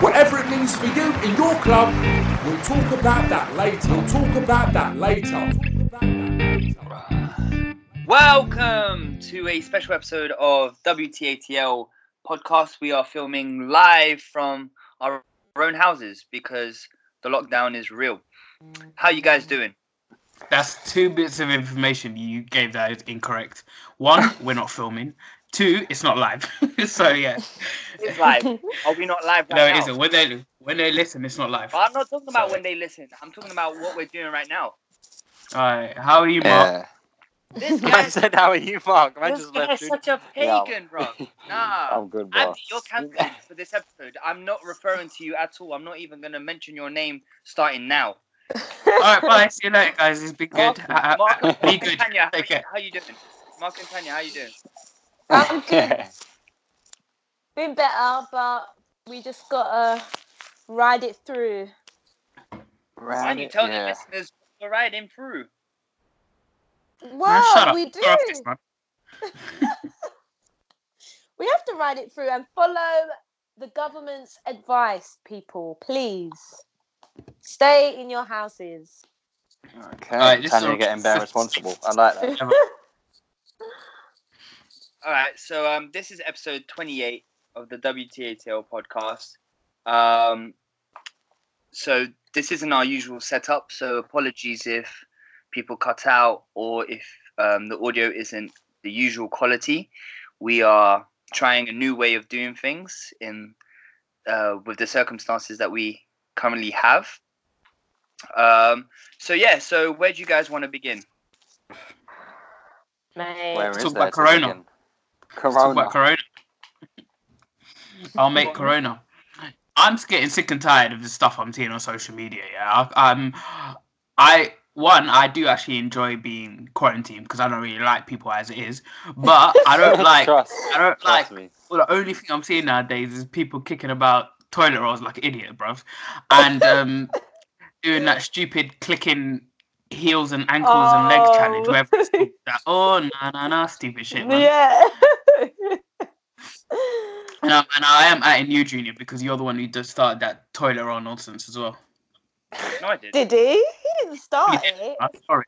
Whatever it means for you in your club, we'll talk about that later. We'll talk about that later. Welcome to a special episode of WTATL podcast. We are filming live from our own houses because the lockdown is real. How you guys doing? That's two bits of information you gave that is incorrect. One, we're not filming. Two, it's not live. so yeah. It's live. Are we not live right No, it now? isn't. When they when they listen, it's not live. I'm not talking about Sorry. when they listen. I'm talking about what we're doing right now. Alright. How are you, Mark? This guy I guy, said, "How are you, Mark?" I this just guy left is such a Yeah. pagan, bro. Nah. I'm good, bro. Andy, you're cancelled for this episode. I'm not referring to you at all. I'm not even going to mention your name starting now. Alright, bye. See you later, guys. It's been good. Mark, Uh, Mark, uh, Mark be and good. Tanya, how, Take you, care. how you doing? Mark and Tanya, how you doing? I'm good. Been better, but we just gotta ride it through. Why don't you tell the listeners to ride him through? Man, Well, shut up. we do. This. We have to ride it through and follow the government's advice, people. Please stay in your houses. Okay, Alright, this Tanya is- getting bare responsible. I like that. All right, so um, this is episode 28 of the WTATL podcast. Um, so this isn't our usual setup, so apologies if people cut out or if um, the audio isn't the usual quality. We are trying a new way of doing things in uh, with the circumstances that we currently have. Um, so yeah, so where do you guys want to begin? Mate. Where talk about to Corona. begin? Let's talk about Corona. Corona. I'll make Corona. I'm just getting sick and tired of the stuff I'm seeing on social media. Yeah, I, um, I one I do actually enjoy being quarantined because I don't really like people as it is, but I don't like. Trust, I don't trust like. me. Well, the only thing I'm seeing nowadays is people kicking about toilet rolls like an idiot, bruv, and um, doing that stupid clicking heels and ankles and legs Oh. challenge. Where it's that oh na na na stupid shit, man. Yeah. And, I'm, and I am at you, Junior, because you're the one who just started that toilet roll nonsense as well. No, I did. Did he? He didn't start Yeah, it. I'm sorry.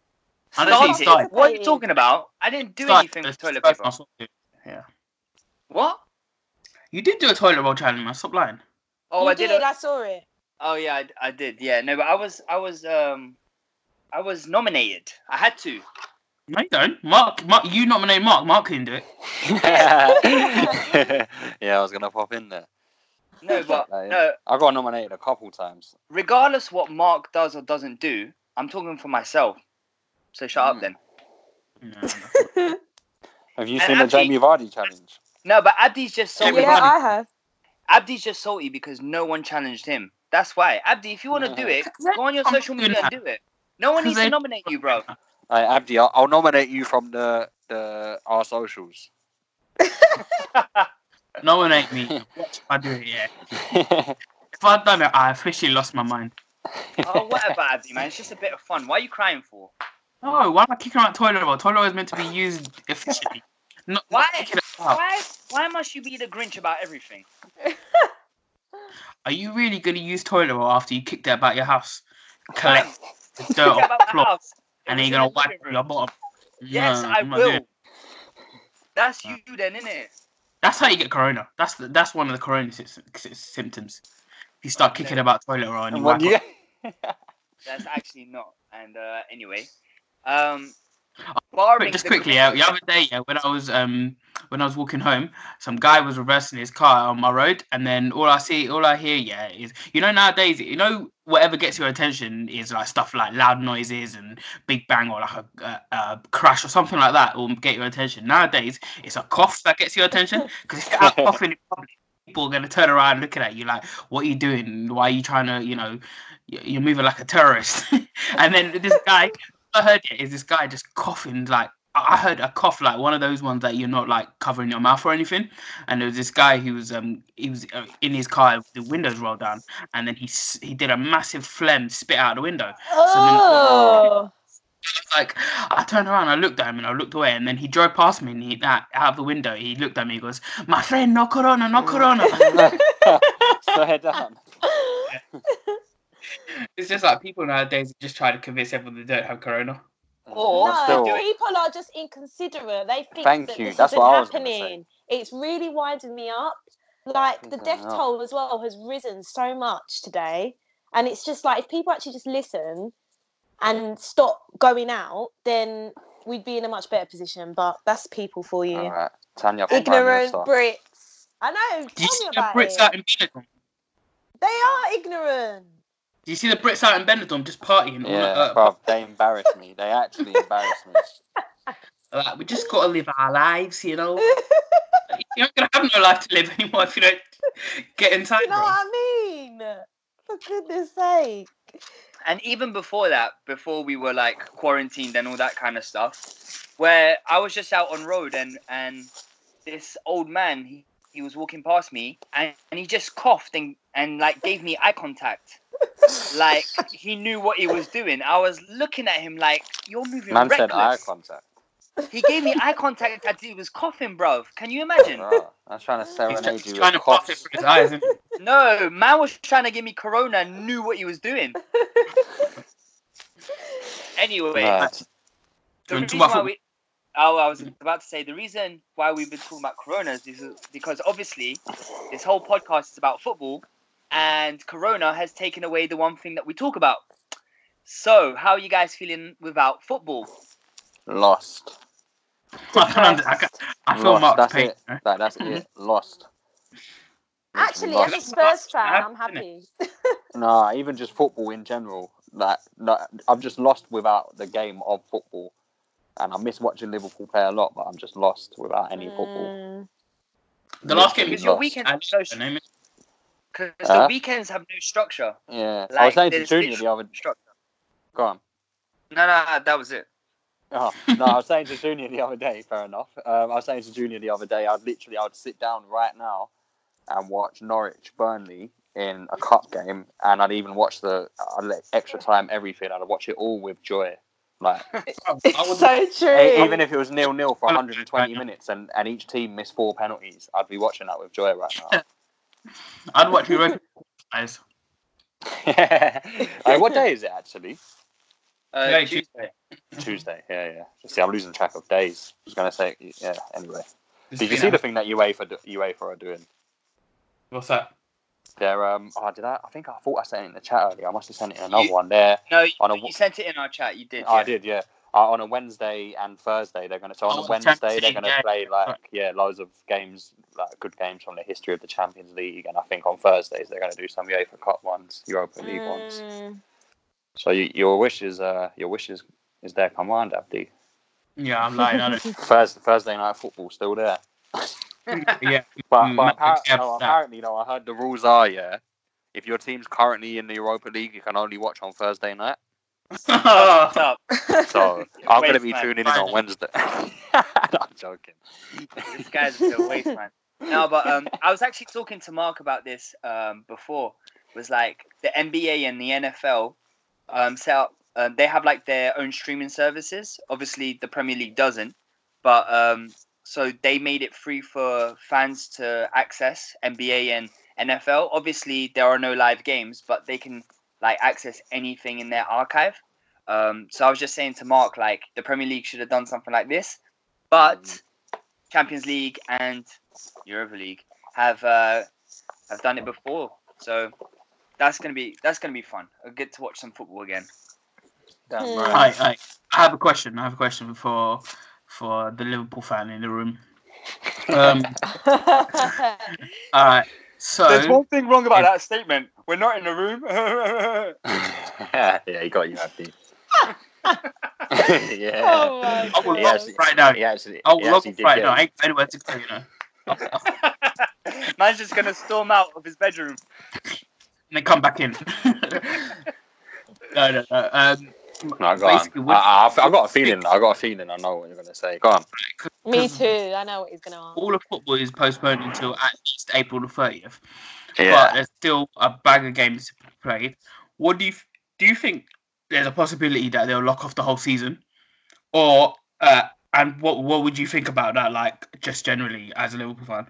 I don't think he Started? started. What are you talking about? I didn't do Started anything with toilet first paper. one I saw you. Yeah. What? You did do a toilet roll challenge, man. Stop lying. Oh, you I did. did. a- I saw it. oh yeah, I, I did. Yeah, no, but I was, I was, um, I was nominated. I had to. No, you don't. Mark, Mark, you nominated Mark. Mark couldn't do it. yeah, I was gonna pop in there. No, but Uh, yeah. no. I got nominated a couple times. Regardless what Mark does or doesn't do, I'm talking for myself. So shut up Mm. then. No, no. Have you And seen the Jamie Vardy challenge? No, but Abdi's just salty. Everybody- Yeah, I have. Abdi's just salty because no one challenged him. That's why. Abdi, if you want to do it, go on your I'm social media and do it. No one Because needs to nominate you, bro. Hey, Abdi, I'll, I'll nominate you from the the our socials. nominate me. I do it, yeah. If I'd done it, I officially lost my mind. oh, whatever, Abdi, man. It's just a bit of fun. Why are you crying for? Oh, why am I kicking out toilet roll? Toilet roll is meant to be used efficiently. Not, Why? not kicking it out. Why? Why must you be the Grinch about everything? Are you really going to use toilet roll after you kicked it about your house? Collect the dirt off about the floor house. It and then you're gonna the wipe living it your room. bottom. Yes, No, I I'm not doing will. That's you then, isn't it? That's how you get corona. That's the, that's one of the corona sy- sy- symptoms. You start kicking about toilet roll and you And wipe when. That's actually not. And uh, anyway, um, Quick, barring just quickly, yeah, the other day, yeah, when I was um when I was walking home, some guy was reversing his car on my road, and then all I see, all I hear, yeah, is you know nowadays, you know whatever gets your attention is like stuff like loud noises and big bang or like a, a, a crash or something like that will get your attention. Nowadays, it's a cough that gets your attention because if you're out coughing in public, people are gonna turn around looking at you like, "What are you doing? Why are you trying to, you know, you're moving like a terrorist?" and then this guy I heard it is this guy just coughing like I I heard a cough like one of those ones that you're not like covering your mouth or anything. And there was this guy who was um he was uh, in his car with the windows rolled down, and then he he did a massive phlegm spit out the window. Oh, Like I turned around, I looked at him, and I looked away, and then he drove past me, and he that out of the window he looked at me, and goes, "My friend, no corona, no corona." so head down. it's just like people nowadays just try to convince everyone they don't have corona. Or no, still- people are just inconsiderate. They think Thank that you, this that's isn't what I was gonna say. happening. It's really winding me up. Like the death toll as well has risen so much today, and it's just like if people actually just listen and stop going out, then we'd be in a much better position. But that's people for you. All right, Tanya Ignorant Brits. I know. Do you Tell me about Brits it. out in Benidorm? They are ignorant. Do you see the Brits out in Benidorm just partying? Yeah, uh, bruv, they embarrass me. They actually embarrass me. Like we just gotta live our lives, you know. You're not gonna have no life to live anymore if you don't get inside. You know what I mean? For goodness sake. and even before that, before we were like quarantined and all that kind of stuff, where I was just out on road and and this old man he, he was walking past me and, and he just coughed and, and like gave me eye contact. like he knew what he was doing. I was looking at him like you're moving Man reckless. said eye contact. He gave me eye contact as he was coughing, bruv. Can you imagine? Bruh, I was trying to He's serenade try- you he's with trying to puff it coughs. through his eyes. No, man was trying to give me corona and knew what he was doing. Anyway, Mad. the Do you want reason to talk about why we, oh, I was about to say the reason why we've been talking about coronas is because obviously this whole podcast is about football, and corona has taken away the one thing that we talk about. So, how are you guys feeling without football? Lost. I, can under, I, can, I feel Lost. Mark's That's pain. it. That, that's it. Lost. Actually, Lost. as a Spurs fan, I'm happy. Nah, even just football in general. Like, like, I'm just lost without the game of football, and I miss watching Liverpool play a lot. But I'm just lost without any football. Mm, The last game Literally Because your lost. weekends I have no, the name is- because Huh? the weekends have no structure. Yeah, I was saying to Junior the literally other. no structure. Go on. No, no, no, that was it. Oh, no, I was saying to Junior the other day. Fair enough. Um, I was saying to Junior the other day. I'd literally, I'd sit down right now and watch Norwich Burnley in a cup game, and I'd even watch the I'd let extra time everything. I'd watch it all with joy. Like I it's would- so true. even if it was nil nil for 120 minutes and, and each team missed four penalties, I'd be watching that with joy right now. I'd watch Europa. guys. hey, what day is it actually? Uh, Yeah, Tuesday. Tuesday. Tuesday. Yeah, yeah. See, I'm losing track of days. I was gonna say, yeah. Anyway, It's did you see out. the thing that UEFA do- UEFA are doing? What's that? They're um. Oh, did I? I think I thought I sent it in the chat earlier. I must have sent it in another You- one. There, No, you, On a you sent it in our chat. You did. I yeah. did. Yeah. Uh, on a Wednesday and Thursday, they're gonna. So on Oh, a Wednesday, they're gonna play like yeah, loads of games, like good games from the history of the Champions League, and I think on Thursdays they're gonna do some UEFA Cup ones, Europa League ones. Mm, So you, your wish is uh, your wish is, is there. Come on, Abdi. Yeah, I'm lying. I don't. Thursday, Thursday night football still there. yeah. But, but Matt, appar- yeah, no, apparently, though, I heard the rules are yeah. If your team's currently in the Europa League, you can only watch on Thursday night. What's up? So I'm going to be man. tuning in on Wednesday. no, I'm joking. This guy's a waste man. no, but um, I was actually talking to Mark about this um, before. Was like the NBA and the NFL um, set up. Uh, they have like their own streaming services. Obviously, the Premier League doesn't, but um, so they made it free for fans to access NBA and NFL. Obviously, there are no live games, but they can like access anything in their archive. Um, so I was just saying to Mark, like the Premier League should have done something like this, but Champions League and Europa League have uh, have done it before. So that's gonna be that's gonna be fun. I get to watch some football again. Damn Hmm. right. I, I, I have a question. I have a question for for the Liverpool fan in the room. Um, all right. So There's one thing wrong about that statement. We're not in the room. yeah, he got you happy. yeah. Oh my I will He log actually- right now. He actually, I will log actually off did right now. I me. ain't got anywhere to go. You know. Man's just gonna storm out of his bedroom. and then come back in. no, no, no. Um, No, go on. basically, I, I, I got a feeling. I got a feeling. I know what you're gonna say. Go on. Me too. I know what he's gonna ask. all of football is postponed until at least April the thirtieth. Yeah. But there's still a bag of games to be played. What do you do? You think there's a possibility that they'll lock off the whole season, or uh, and what what would you think about that? Like just generally as a Liverpool fan.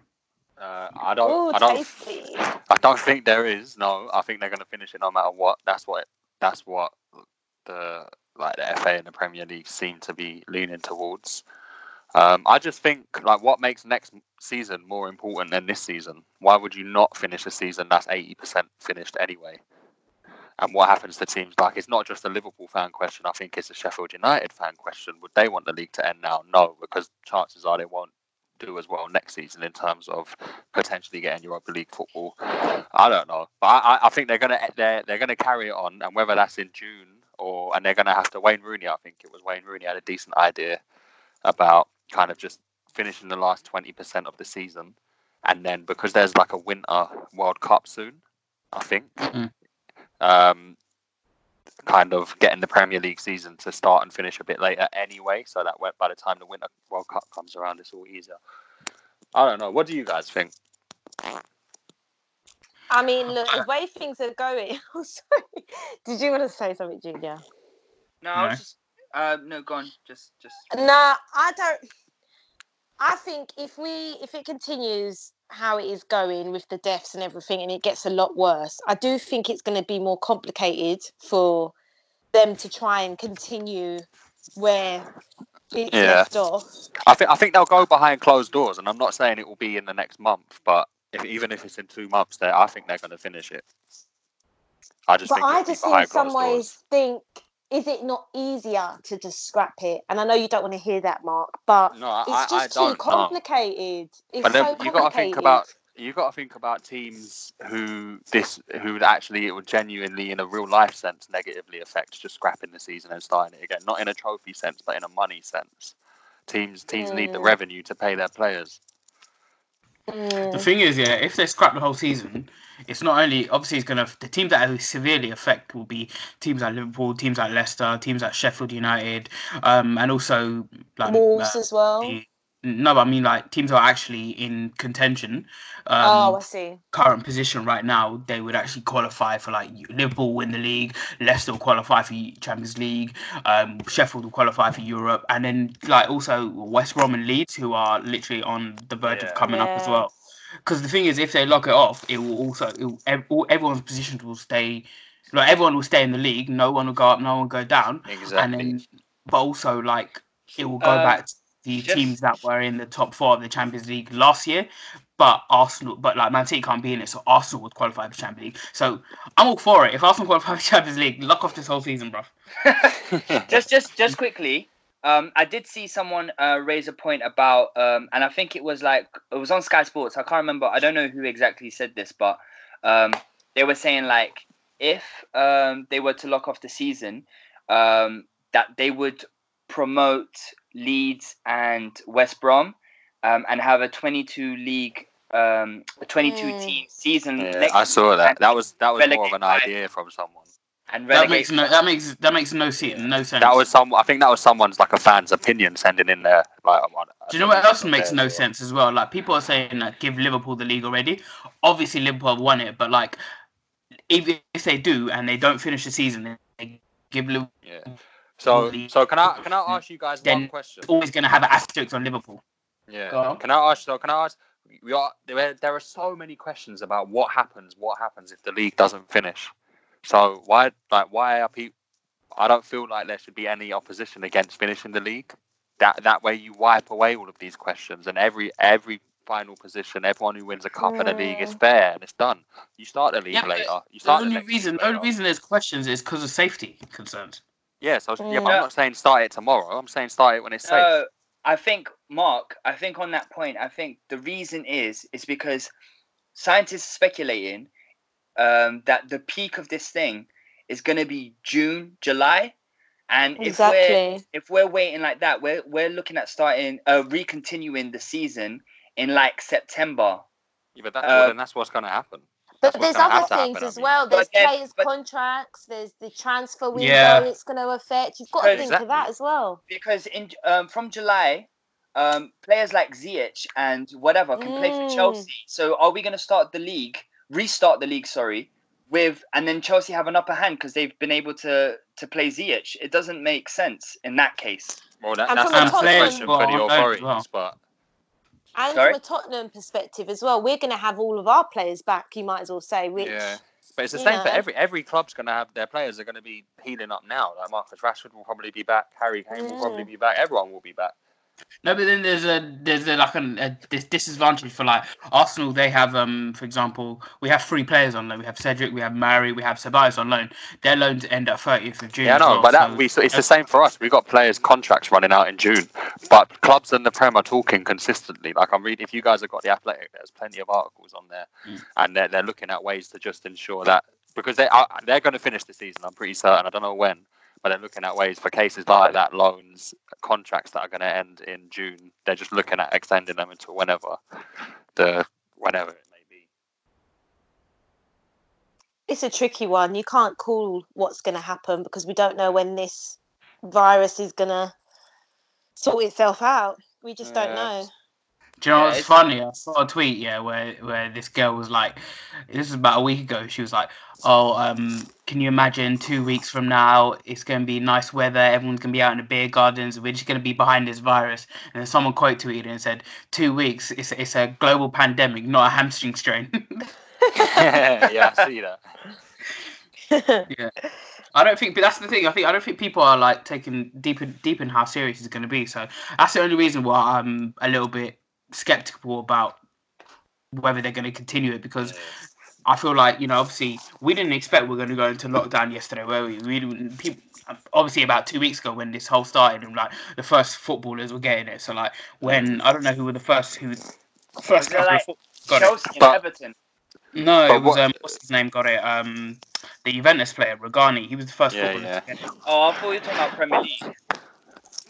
Uh, I don't. Oh, I don't. tasty. I don't think there is. No, I think they're going to finish it no matter what. That's what. That's what the like the FA and the Premier League seem to be leaning towards. Um, I just think like what makes next season more important than this season. Why would you not finish a season that's eighty percent finished anyway? And what happens to teams like it's not just a Liverpool fan question. I think it's a Sheffield United fan question. Would they want the league to end now? No, because chances are they won't do as well next season in terms of potentially getting Europa League football. I don't know, but I, I- think they're gonna they're they're gonna carry it on, and whether that's in June or and they're gonna have to Wayne Rooney. I think it was Wayne Rooney had a decent idea about kind of just finishing the last twenty percent of the season, and then because there's like a winter World Cup soon, I think. Mhm. Um, kind of getting the Premier League season to start and finish a bit later anyway, so that when- by the time the Winter World Cup comes around, it's all easier. I don't know. What do you guys think? I mean, look, the way things are going. Oh, sorry. Did you want to say something, Julia? No, I No. was just uh, no, go on. Just just Nah, I don't. I think if we if it continues how it is going with the deaths and everything, and it gets a lot worse, I do think it's going to be more complicated for them to try and continue where it's Yeah. left off. I think I think they'll go behind closed doors, and I'm not saying it will be in the next month, but if, even if it's in two months, there I think they're going to finish it. I just But think I just in some ways doors. think, is it not easier to just scrap it? And I know you don't want to hear that, Mark, but No, I, it's I, I just too complicated. It's But so you got to think about you got to think about teams who this who would actually it would genuinely in a real life sense negatively affect just scrapping the season and starting it again not in a trophy sense but in a money sense teams teams need the Mm. revenue to pay their players The Mm. thing is, yeah, if they scrap the whole season, it's not only obviously it's gonna the teams that will severely affect will be teams like Liverpool, teams like Leicester, teams like Sheffield United, um, and also like Wolves uh, as well. the- no, but I mean like teams are actually in contention. Um, oh, I see. current position right now, they would actually qualify for like Liverpool win the league, Leicester will qualify for Champions League, um, Sheffield will qualify for Europe, and then like also West Brom and Leeds who are literally on the verge Yeah. of coming up as well. Because the thing is, if they lock it off, it will also it will, ev- everyone's positions will stay. Like everyone will stay in the league. No one will go up. No one will go down. exactly And then, but also like it will go Um, back to the just- teams that were in the top four of the Champions League last year. But Arsenal, but like Man City can't be in it, so Arsenal would qualify for Champions League. So I'm all for it. If Arsenal qualify for Champions League, lock off this whole season, bro. just just just quickly um i did see someone uh raise a point about um and i think it was like it was on sky sports i can't remember i don't know who exactly said this but um they were saying like if um they were to lock off the season um that they would promote leeds and west brom um and have a 22 league um a 22 Mm. team season yeah, I saw that that was that was more of an idea from someone and That makes no that makes that makes no sense. No sense. That was some. I think that was someone's like a fan's opinion sending in there. Like, Do you know what else makes no sense as well? Like people are saying that give Liverpool the league already. Obviously Liverpool have won it, but like even if they do and they don't finish the season, they give Liverpool. Yeah. So, so can I can I ask you guys Then one question? always going to have an asterisk on Liverpool. Yeah. on. Can I ask? So can I ask? We are there. There are so many questions about what happens. What happens if the league doesn't finish? So why, like, why are people? I don't feel like there should be any opposition against finishing the league. That that way you wipe away all of these questions and every every final position, everyone who wins a cup in the league is fair and it's done. You start the league Yeah, later. You The start the only next reason, league only reason there's questions is because of safety concerns. Yeah, so yeah, but Yeah. I'm not saying start it tomorrow. I'm saying start it when it's safe. No, I think Mark. I think on that point, I think the reason is is because scientists are speculating um, that the peak of this thing is going to be June, July, and if we're if we're waiting like that, we're we're looking at starting uh, recontinuing the season in like September. Yeah, but that, Uh, well, then that's what's going to happen. But there's other things happen, as well. There's But then- players' but- contracts. There's the transfer window. Yeah. It's going to affect. You've got to think Exactly. of that as well. because in um, from July, um, players like Ziyech and whatever can play for Mm. Chelsea. So are we going to start the league, restart the league? Sorry, with and then Chelsea have an upper hand because they've been able to to play Ziyech. It doesn't make sense in that case. Well, that, that's a that's question for the authorities, well. but And Sorry? from a Tottenham perspective as well, we're going to have all of our players back. You might as well say, which yeah. But it's the same for every every club's going to have their players are going to be healing up now. Like Marcus Rashford will probably be back, Harry Kane will probably Mm. be back, everyone will be back. No, but then there's a there's a, like an, a dis- disadvantage for like Arsenal. They have um for example we have three players on loan. We have Cedric, we have Mari, we have Ceballos on loan. Their loans end at 30th of June. Yeah, I know, well, but that so- we it's the same for us. We've got players' contracts running out in June, but clubs and the Prem are talking consistently. Like I'm reading, if you guys have got the Athletic, there's plenty of articles on there, Mm. and they're they're looking at ways to just ensure that because they are they're going to finish the season. I'm pretty certain. I don't know when, but they're looking at ways for cases like that, loans, contracts that are going to end in June. They're just looking at extending them until whenever the whenever it may be. it's a tricky one. You can't call what's going to happen because we don't know when this virus is going to sort itself out. We just don't know. Do you know Yeah, what's funny? I saw a tweet, yeah, where where this girl was like, this is about a week ago. She was like, "Oh, um, can you imagine two weeks from now? It's going to be nice weather. Everyone's going to be out in the beer gardens. We're just going to be behind this virus." And then someone quote tweeted and said, two weeks. It's it's a global pandemic, not a hamstring strain." yeah, I see that. yeah. I don't think, but that's the thing. I think I don't think people are like taking deep in deep in how serious it's going to be. So that's the only reason why I'm a little bit skeptical about whether they're going to continue it because I feel like you know obviously we didn't expect we are going to go into lockdown yesterday, were we? We people obviously about two weeks ago when this whole started and like the first footballers were getting it. So like when I don't know who were the first who first Was it couple like of got Chelsea it. and But- Everton. No, But it was what- um what's his name got it um the Juventus player Rugani. He was the first Yeah, footballer yeah. to get it. Oh, I thought you were talking about Premier League.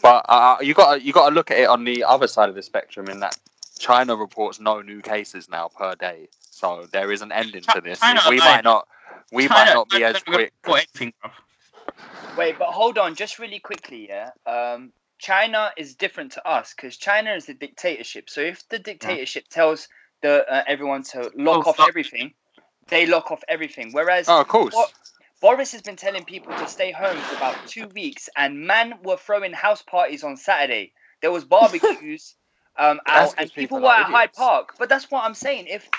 But uh, you got you got to look at it on the other side of the spectrum in that China reports no new cases now per day, so there is an ending to this. China we alone- might not we China- might not be as don't quick. for anything. Wait, but hold on, just really quickly, yeah. Um, China is different to us because China is a dictatorship. So if the dictatorship tells the uh, everyone to lock Oh, off fuck. everything, they lock off everything. Whereas Oh, of course. Bo- Boris has been telling people to stay home for about two weeks, and man were throwing house parties on Saturday. There was barbecues um, That's out, and 'cause people people were are at Hyde. Park. But that's what I'm saying. If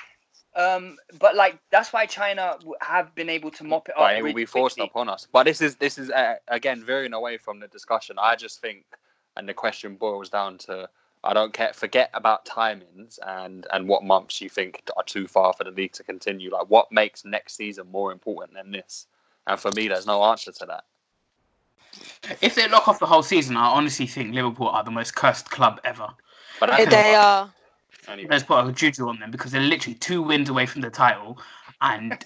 um, but like that's why China have been able to mop it up. But it will really be forced quickly. upon us. But this is this is uh, again veering away from the discussion. I just think, and the question boils down to, I don't care. Forget about timings and and what months you think are too far for the league to continue. Like what makes next season more important than this? And for me, there's no answer to that. If they lock off the whole season, I honestly think Liverpool are the most cursed club ever. But Yeah, that's they are. anyway. Let's put a juju on them because they're literally two wins away from the title, and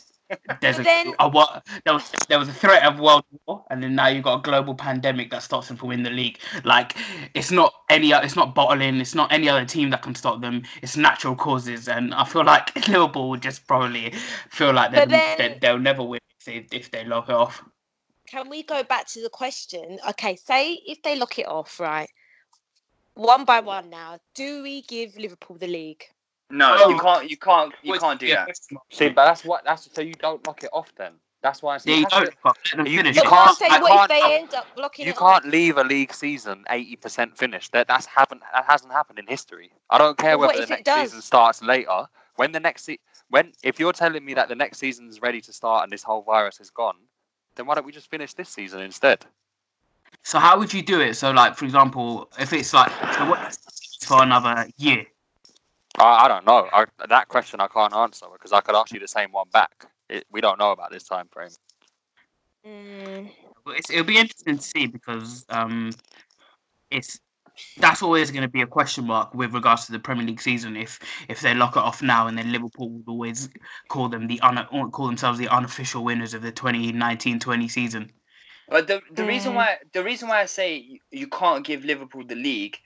there's a, then- a what there was there was a threat of world war, and then now you've got a global pandemic that stops them from winning the league. Like it's not any it's not bottling, it's not any other team that can stop them. It's natural causes, and I feel like Liverpool would just probably feel like But they then- they they'll never win if they if they lock it off. can we go back to the question? Okay, say if they lock it off, right? One by one now, do we give Liverpool the league? No, Oh. you can't. You can't. You Wait, can't do yeah, that. See, but that's what that's so you don't knock it off then. That's why I say Yeah, you it has don't to- fuck, let them You- finish. you But what can't- saying, what if can't- they end up blocking you can't leave a league season eighty percent finished. That that's haven't that hasn't happened in history. I don't care But whether the next season starts later. When the next se- when if you're telling me that the next season's ready to start and this whole virus is gone, then why don't we just finish this season instead? So how would you do it? So like, for example, if it's like so what, for another year, I, I don't know. I, that question I can't answer because I could ask you the same one back. It, we don't know about this time frame. Mm, it's, it'll be interesting to see because um, it's that's always going to be a question mark with regards to the Premier League season. If if they lock it off now, and then Liverpool would always call them the un, call themselves the unofficial winners of the 2019-20 season. But the the reason Mm. why the reason why I say you, you can't give Liverpool the league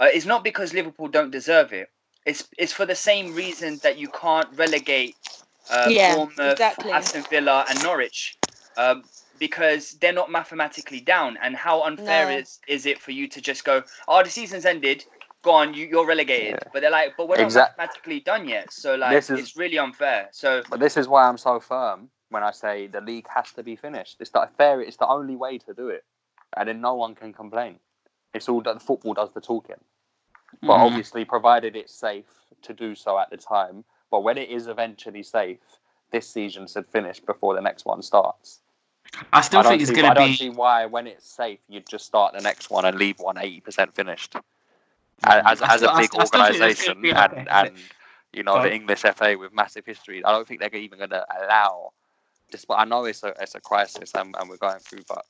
uh, is not because Liverpool don't deserve it. It's it's for the same reason that you can't relegate uh, Yeah, Bournemouth, exactly. Aston Villa, and Norwich. Um, because they're not mathematically down, and how unfair No. is is it for you to just go, oh, the season's ended, go on, you, you're relegated. Yeah. But they're like, but we're not mathematically done yet, so like, This is- it's really unfair. So But this is why I'm so firm when I say the league has to be finished. It's the fair. It's the only way to do it, and then no one can complain. It's all that football does the talking. But Mhm. obviously, provided it's safe to do so at the time. But when it is eventually safe, this season should finish before the next one starts. I still I think it's going I to don't be. see why, when it's safe, you'd just start the next one and leave one 80% finished. As, I as still- a I big still- I still think that's organisation and, and you know the English FA with massive history, I don't think they're even going to allow. Despite I know it's a it's a crisis and, and we're going through, but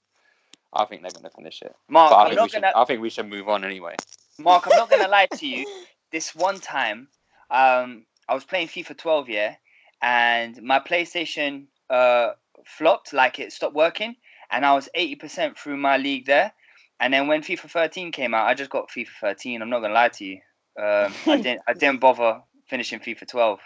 I think they're going to finish it. Mark, But I I'm think we not should. gonna I think we should move on anyway. Mark, I'm not gonna lie to you. This one time, um, I was playing FIFA 12, yeah, and my PlayStation uh flopped, like it stopped working, and I was 80% through my league there. And then when FIFA 13 came out, I just got FIFA 13. I'm not gonna lie to you. Um, I didn't. I didn't bother finishing FIFA 12.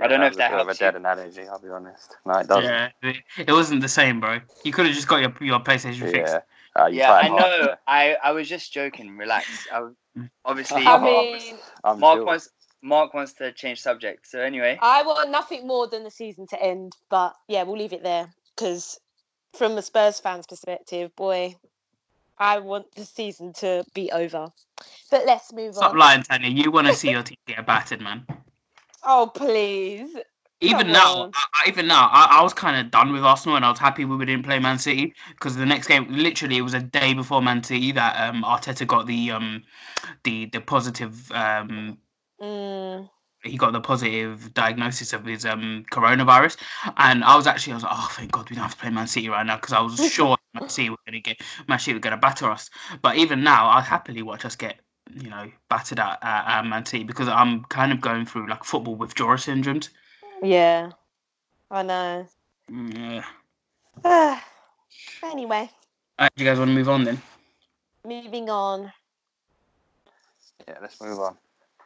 I don't know if that a a helps dead you. analogy. I'll be honest. No, it doesn't. Yeah, it, it wasn't the same, bro. You could have just got your your PlayStation fixed. Yeah. Uh, Yeah, I hard. know. I, I was just joking. Relax. I, obviously, I mean, Mark wants Mark wants to change subject. So anyway, I want nothing more than the season to end, but yeah, we'll leave it there because from a Spurs fan's perspective, boy, I want the season to be over. But let's move Stop on. Stop lying, Tanya. You want to see your team get battered, man. Oh, please. Even Come now. I, even now, I, I was kind of done with Arsenal, and I was happy we didn't play Man City because the next game, literally, it was a day before Man City that um, Arteta got the um, the the positive. Um, Mm, he got the positive diagnosis of his um coronavirus, and I was actually I was like, oh thank God we don't have to play Man City right now because I was sure Man City were gonna get Man City were gonna batter us. But even now, I'd happily watch us get you know battered at, at, at Man City because I'm kind of going through like football withdrawal syndromes. yeah, I know. Yeah. anyway, Alright, do you guys want to move on then? moving on. Yeah, let's move on.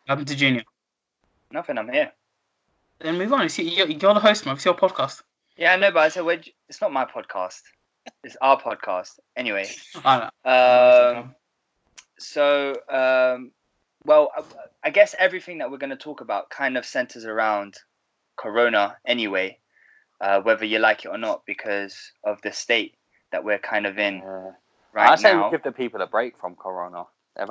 Welcome to Junior. nothing. I'm here. Then move on. It's, you're, you're the host, man. It's your podcast. Yeah, I know, but I said, where'd it's not my podcast. It's our podcast. Anyway, I um, so um, well, I, I guess everything that we're going to talk about kind of centers around Corona anyway, uh, whether you like it or not, because of the state that we're kind of in Yeah. right I say now. we give the people a break from Corona.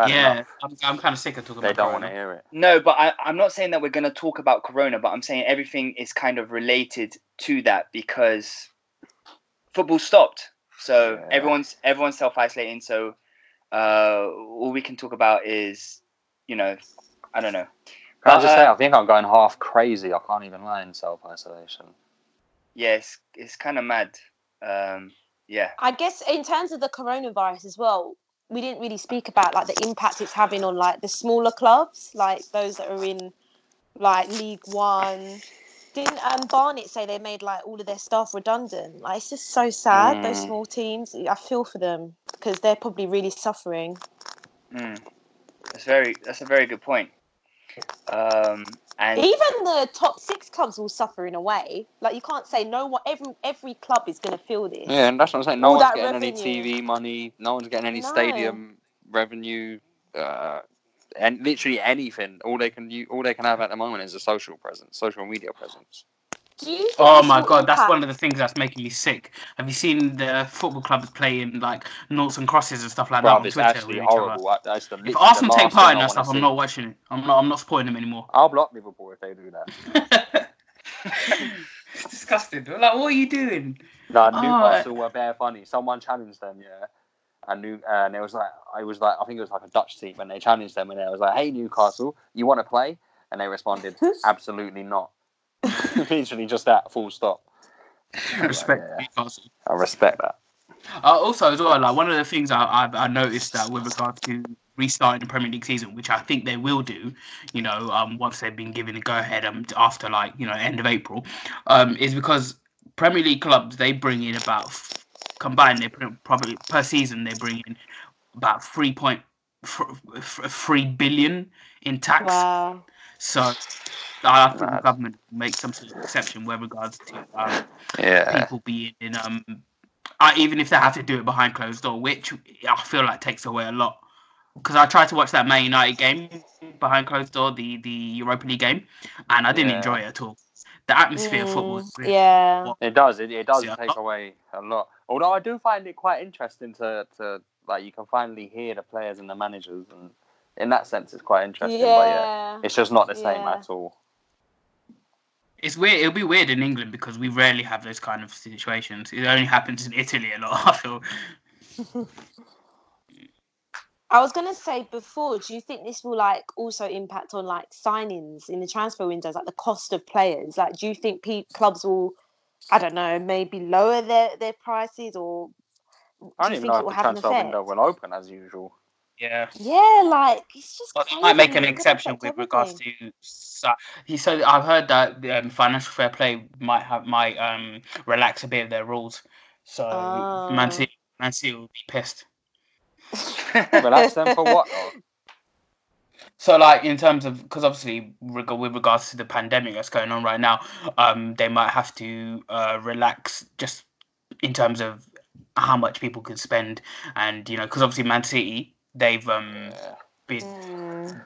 Yeah. I'm, I'm kind of sick of talking They about don't want to hear it. No, but I, I'm not saying that we're going to talk about Corona, but I'm saying everything is kind of related to that because football stopped. So Yeah. everyone's everyone's self isolating. So uh, all we can talk about is, you know, I don't know. Can I But, just say, uh, I think I'm going half crazy. I can't even lie in self isolation. Yeah, it's, it's kind of mad. Um, yeah. I guess in terms of the coronavirus as well, we didn't really speak about like the impact it's having on like the smaller clubs, like those that are in like League One. Didn't um, Barnet say they made like all of their staff redundant? Like it's just so sad. Those Mm. small teams, I feel for them because they're probably really suffering. Mm. That's very. That's a very good point. Um, and And Even the top six clubs will suffer in a way. Like you can't say no one. Every every club is going to feel this. Yeah, and that's what I'm saying. No All one's getting revenue. any TV money. No one's getting any No. stadium revenue. Uh, and literally anything. All they can u- all they can have at the moment is a social presence, social media presence. Do you? Think Oh my god, that's one of the things that's making me sick. Have you seen the football clubs playing like noughts and crosses and stuff like that on it's Twitter actually with each other? horrible. I- That's the, If literally Arsenal the take part in that stuff, wanna I'm not watching it. I'm not. I'm not supporting them anymore. I'll block Liverpool if they do that. it's disgusting. Like, what are you doing? No, Oh, Newcastle were bare funny. Someone challenged them, yeah. And new, and it was like I was like I think it was like a Dutch team, and they challenged them, and it was like, "Hey Newcastle, you want to play?" And they responded, "Absolutely not." Literally just that, full stop. Respect yeah. Newcastle. I respect that. Uh, also, as well, like one of the things I, I I noticed that with regard to restarting the Premier League season, which I think they will do, you know, um, once they've been given the go ahead um, after like you know end of April, um, is because Premier League clubs they bring in about f- combined they probably per season they bring in about three point three billion in tax. Wow. So I think the government will make some sort of exception with regards to um, Yeah. people being in um uh, even if they have to do it behind closed door, which I feel like takes away a lot. Because I tried to watch that Man United game behind closed door, the the Europa League game, and I didn't Yeah. enjoy it at all. The atmosphere of football. Mm, really- yeah. It does. It, it does Yeah. take away a lot. Although I do find it quite interesting to, to like you can finally hear the players and the managers, and in that sense, it's quite interesting. But yeah, Yeah. it's just not the same Yeah. at all. It's weird. It'll be weird in England because we rarely have those kind of situations. It only happens in Italy a lot. I feel. I was gonna say before, do you think this will like also impact on like signings in the transfer windows, like the cost of players? Like, do you think pe- clubs will, I don't know, maybe lower their their prices, or do I don't you even think know it if will the have an transfer window will open as usual. Yeah. Yeah, like it's just. Well, they might make an exception affect with regards to. si- He said I've heard that um, financial fair play might have might um relax a bit of their rules, so Man Oh. City Man City will be pissed. Relax them for what? So like in terms of because obviously reg- with regards to the pandemic that's going on right now, um they might have to uh relax just in terms of how much people could spend and you know because obviously Man City they've um Yeah. been Mm.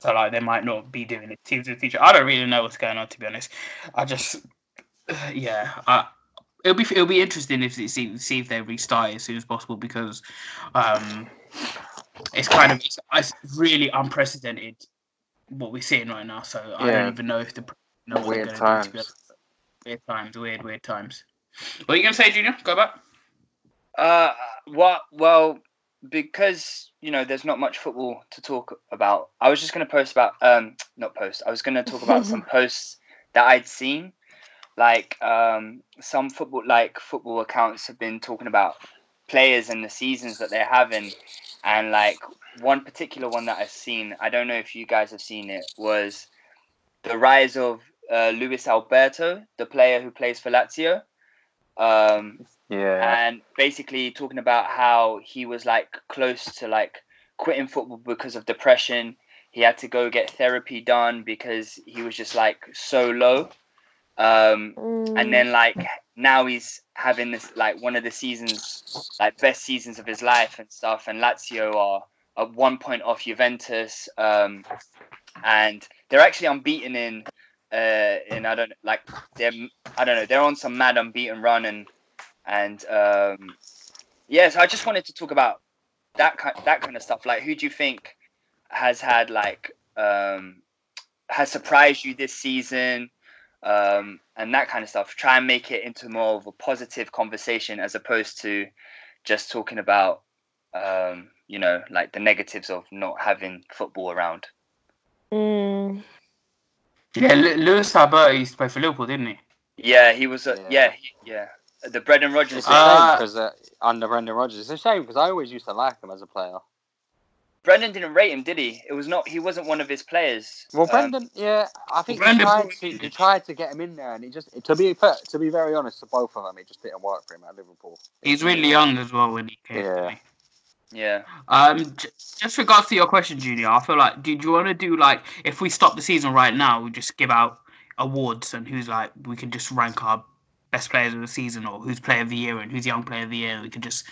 So like they might not be doing it teams in the future. I don't really know what's going on to be honest. I just yeah. I, it'll be it'll be interesting if they see see if they restart as soon as possible because um it's kind of it's, it's really unprecedented what we're seeing right now. So I don't even know if the know what Weird gonna do, times. Weird times, weird weird times. What are you gonna say, Junior? Go back. Uh, well, well, because you know there's not much football to talk about. I was just going to post about, um, not post. I was going to talk about some posts that I'd seen. Like um, some football, like football accounts have been talking about players and the seasons that they're having, and like one particular one that I've seen. I don't know if you guys have seen it. Was the rise of uh, Luis Alberto, the player who plays for Lazio. Um, Yeah. and basically talking about how he was like close to like quitting football because of depression. He had to go get therapy done because he was just like so low. Um, Mm. and then like now he's having this like one of the seasons like best seasons of his life and stuff. And Lazio are at one point off Juventus, um, and they're actually unbeaten in uh, in I don't like they're I don't know they're on some mad unbeaten run and and um, yeah. So I just wanted to talk about that kind that kind of stuff. Like, who do you think has had like um, has surprised you this season? Um, and that kind of stuff. Try and make it into more of a positive conversation as opposed to just talking about, um, you know, like the negatives of not having football around. Mm. Yeah, Lu- Luis Alberto used to play for Liverpool, didn't he? Yeah, he was. A, Yeah. yeah, he, yeah. The Brendan Rodgers. It's a. Uh, shame because uh, under Brendan Rodgers, it's a shame because I always used to like him as a player. Brendan didn't rate him, did he? It was not. He wasn't one of his players. Well, Um, Brendan, yeah, I think Brendan he, tried probably to, he tried to get him in there, and he just, to be fair, to be very honest, to both of them, it just didn't work for him at Liverpool. He's really young as well when he came. Yeah. Yeah. Um, just regards to your question, Junior, I feel like, did you want to do like if we stop the season right now, we just give out awards and who's like we can just rank our best players of the season or who's player of the year and who's young player of the year. We could just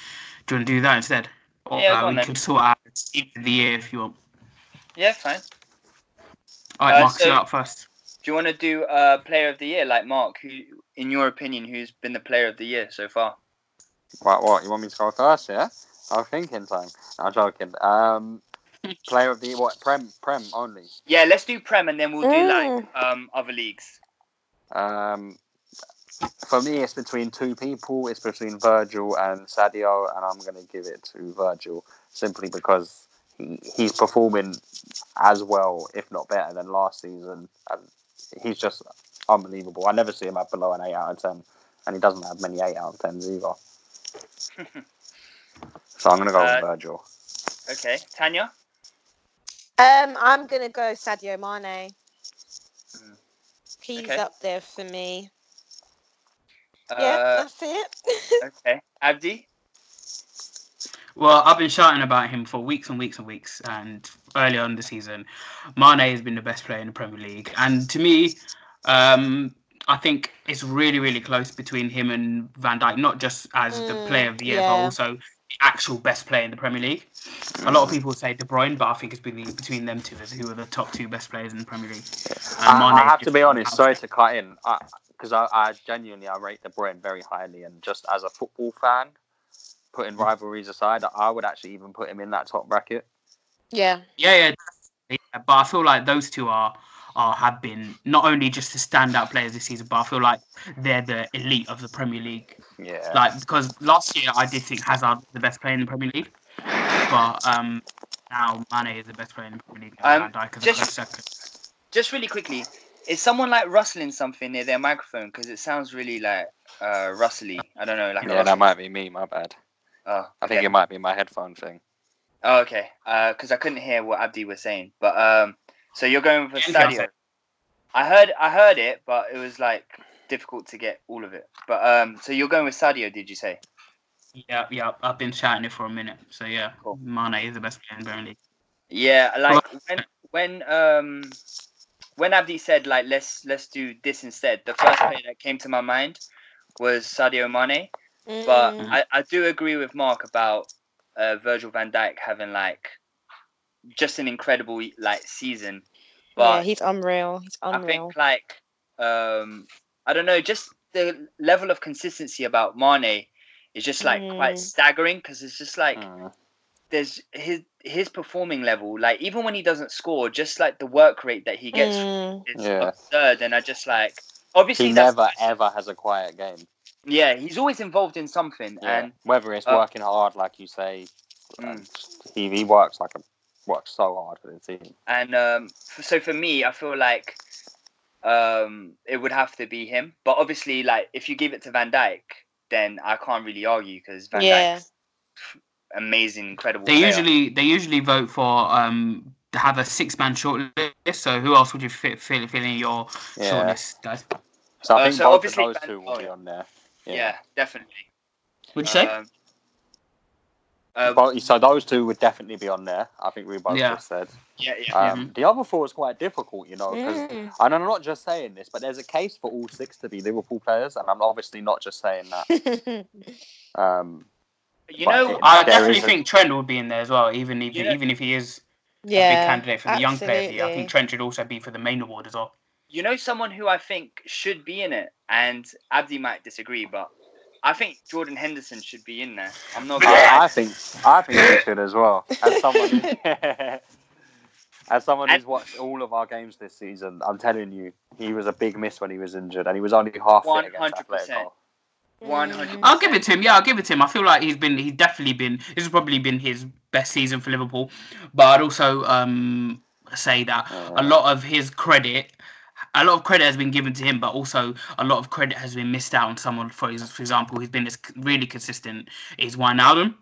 do you want to do that instead? Or Yeah, like, go on we then. could sort out team of the year if you want. Yeah, fine. All right, Uh, Marcus, so- you're up first. Do you want to do uh, player of the year like Mark? Who, in your opinion, who's been the player of the year so far? Right, what? You want me to go first? Yeah. I was thinking time. I'm joking. Um, player of the what? Prem, Prem only. Yeah, let's do Prem and then we'll do Mm. like um, other leagues. Um, for me, it's between two people. It's between Virgil and Sadio, and I'm going to give it to Virgil simply because he, he's performing as well, if not better, than last season. And he's just unbelievable. I never see him have below an eight out of ten, and he doesn't have many eight out of tens either. so I'm going to go Uh, with Virgil. Okay, Tanya. Um, I'm gonna go Sadio Mane. Mm. He's Okay. up there for me. Uh, yeah, that's it. okay, Abdi. Well, I've been shouting about him for weeks and weeks and weeks, and early on the season, Mane has been the best player in the Premier League, and to me, um, I think it's really, really close between him and Van Dijk, not just as the Mm, player of the year, but also the actual best player in the Premier League. A lot of people say De Bruyne, but I think it's been between them two as who are the top two best players in the Premier League. And I, Mane I have to be honest. out Sorry to cut in, because I, I, genuinely I rate De Bruyne very highly, and just as a football fan, putting rivalries aside, I would actually even put him in that top bracket. yeah. Yeah, yeah, yeah, but I feel like those two are are have been not only just the standout players this season, but I feel like they're the elite of the Premier League. Yeah, Like because last year I did think Hazard was the best player in the Premier League, but um now Mane is the best player in the Premier League. and Um, Van Dijk is a just- second. Just really quickly, is someone like rustling something near their microphone? Because it sounds really like uh, rustly. I don't know, like yeah, that might be me. My bad. Oh, I think okay. it might be my headphone thing. Oh, okay. Because I couldn't hear what Abdi was saying. But um, so you're going with Yeah, Sadio. I heard, I heard it, but it was like difficult to get all of it. But um, so you're going with Sadio, did you say? Yeah, yeah, I've been chatting it for a minute. So yeah, Cool. Mane is the best player in the Premier League. Yeah, like when when um when Abdi said like let's let's do this instead, the first player that came to my mind was Sadio Mane. But Mm. I, I do agree with Mark about uh, Virgil van Dijk having like just an incredible like season. But yeah, he's unreal. He's unreal. I unreal. think like um I don't know, just the level of consistency about Mane is just like quite Mm. staggering because it's just like Mm. there's his his performing level, like even when he doesn't score, just like the work rate that he gets Mm. is Yeah. absurd. And I just like obviously He never ever has a quiet game. Yeah, he's always involved in something Yeah. and Whether it's uh, working hard, like you say, Mm. and he, he works like a works so hard for the team. and um f- so for me I feel like um it would have to be him. But obviously like if you give it to Van Dijk, then I can't really argue because Van Yeah. Dijk's amazing, incredible. They player. usually they usually vote for um have a six man shortlist. So who else would you fit fill, fill in your Yeah. shortlist, guys? So I Uh, think so both of obviously those Van- two will oh, be on there. Yeah. definitely. Would you say? Um, uh, Both- so those two would definitely be on there. I think we both Yeah. just said. yeah, yeah. Um, The other four is quite difficult, you know, because Mm. and I'm not just saying this, but there's a case for all six to be Liverpool players, and I'm obviously not just saying that. Um, You know, I definitely is a- think Trent would be in there as well, even if You know- even if he is a big candidate for the young player of the year. I think Trent should also be for the main award as well. You know someone who I think should be in it, and Abdi might disagree, but I think Jordan Henderson should be in there. I'm not gonna I. I think I think he should as well. As someone, as someone who's watched all of our games this season, I'm telling you, he was a big miss when he was injured, and he was only half fit against 100%. Atletico. One hundred. I'll give it to him. Yeah, I'll give it to him. I feel like he's been he's definitely been this has probably been his best season for Liverpool. But I'd also um say that a lot of his credit a lot of credit has been given to him, but also a lot of credit has been missed out on someone. For his, for example, who's been as really consistent is Wijnaldum.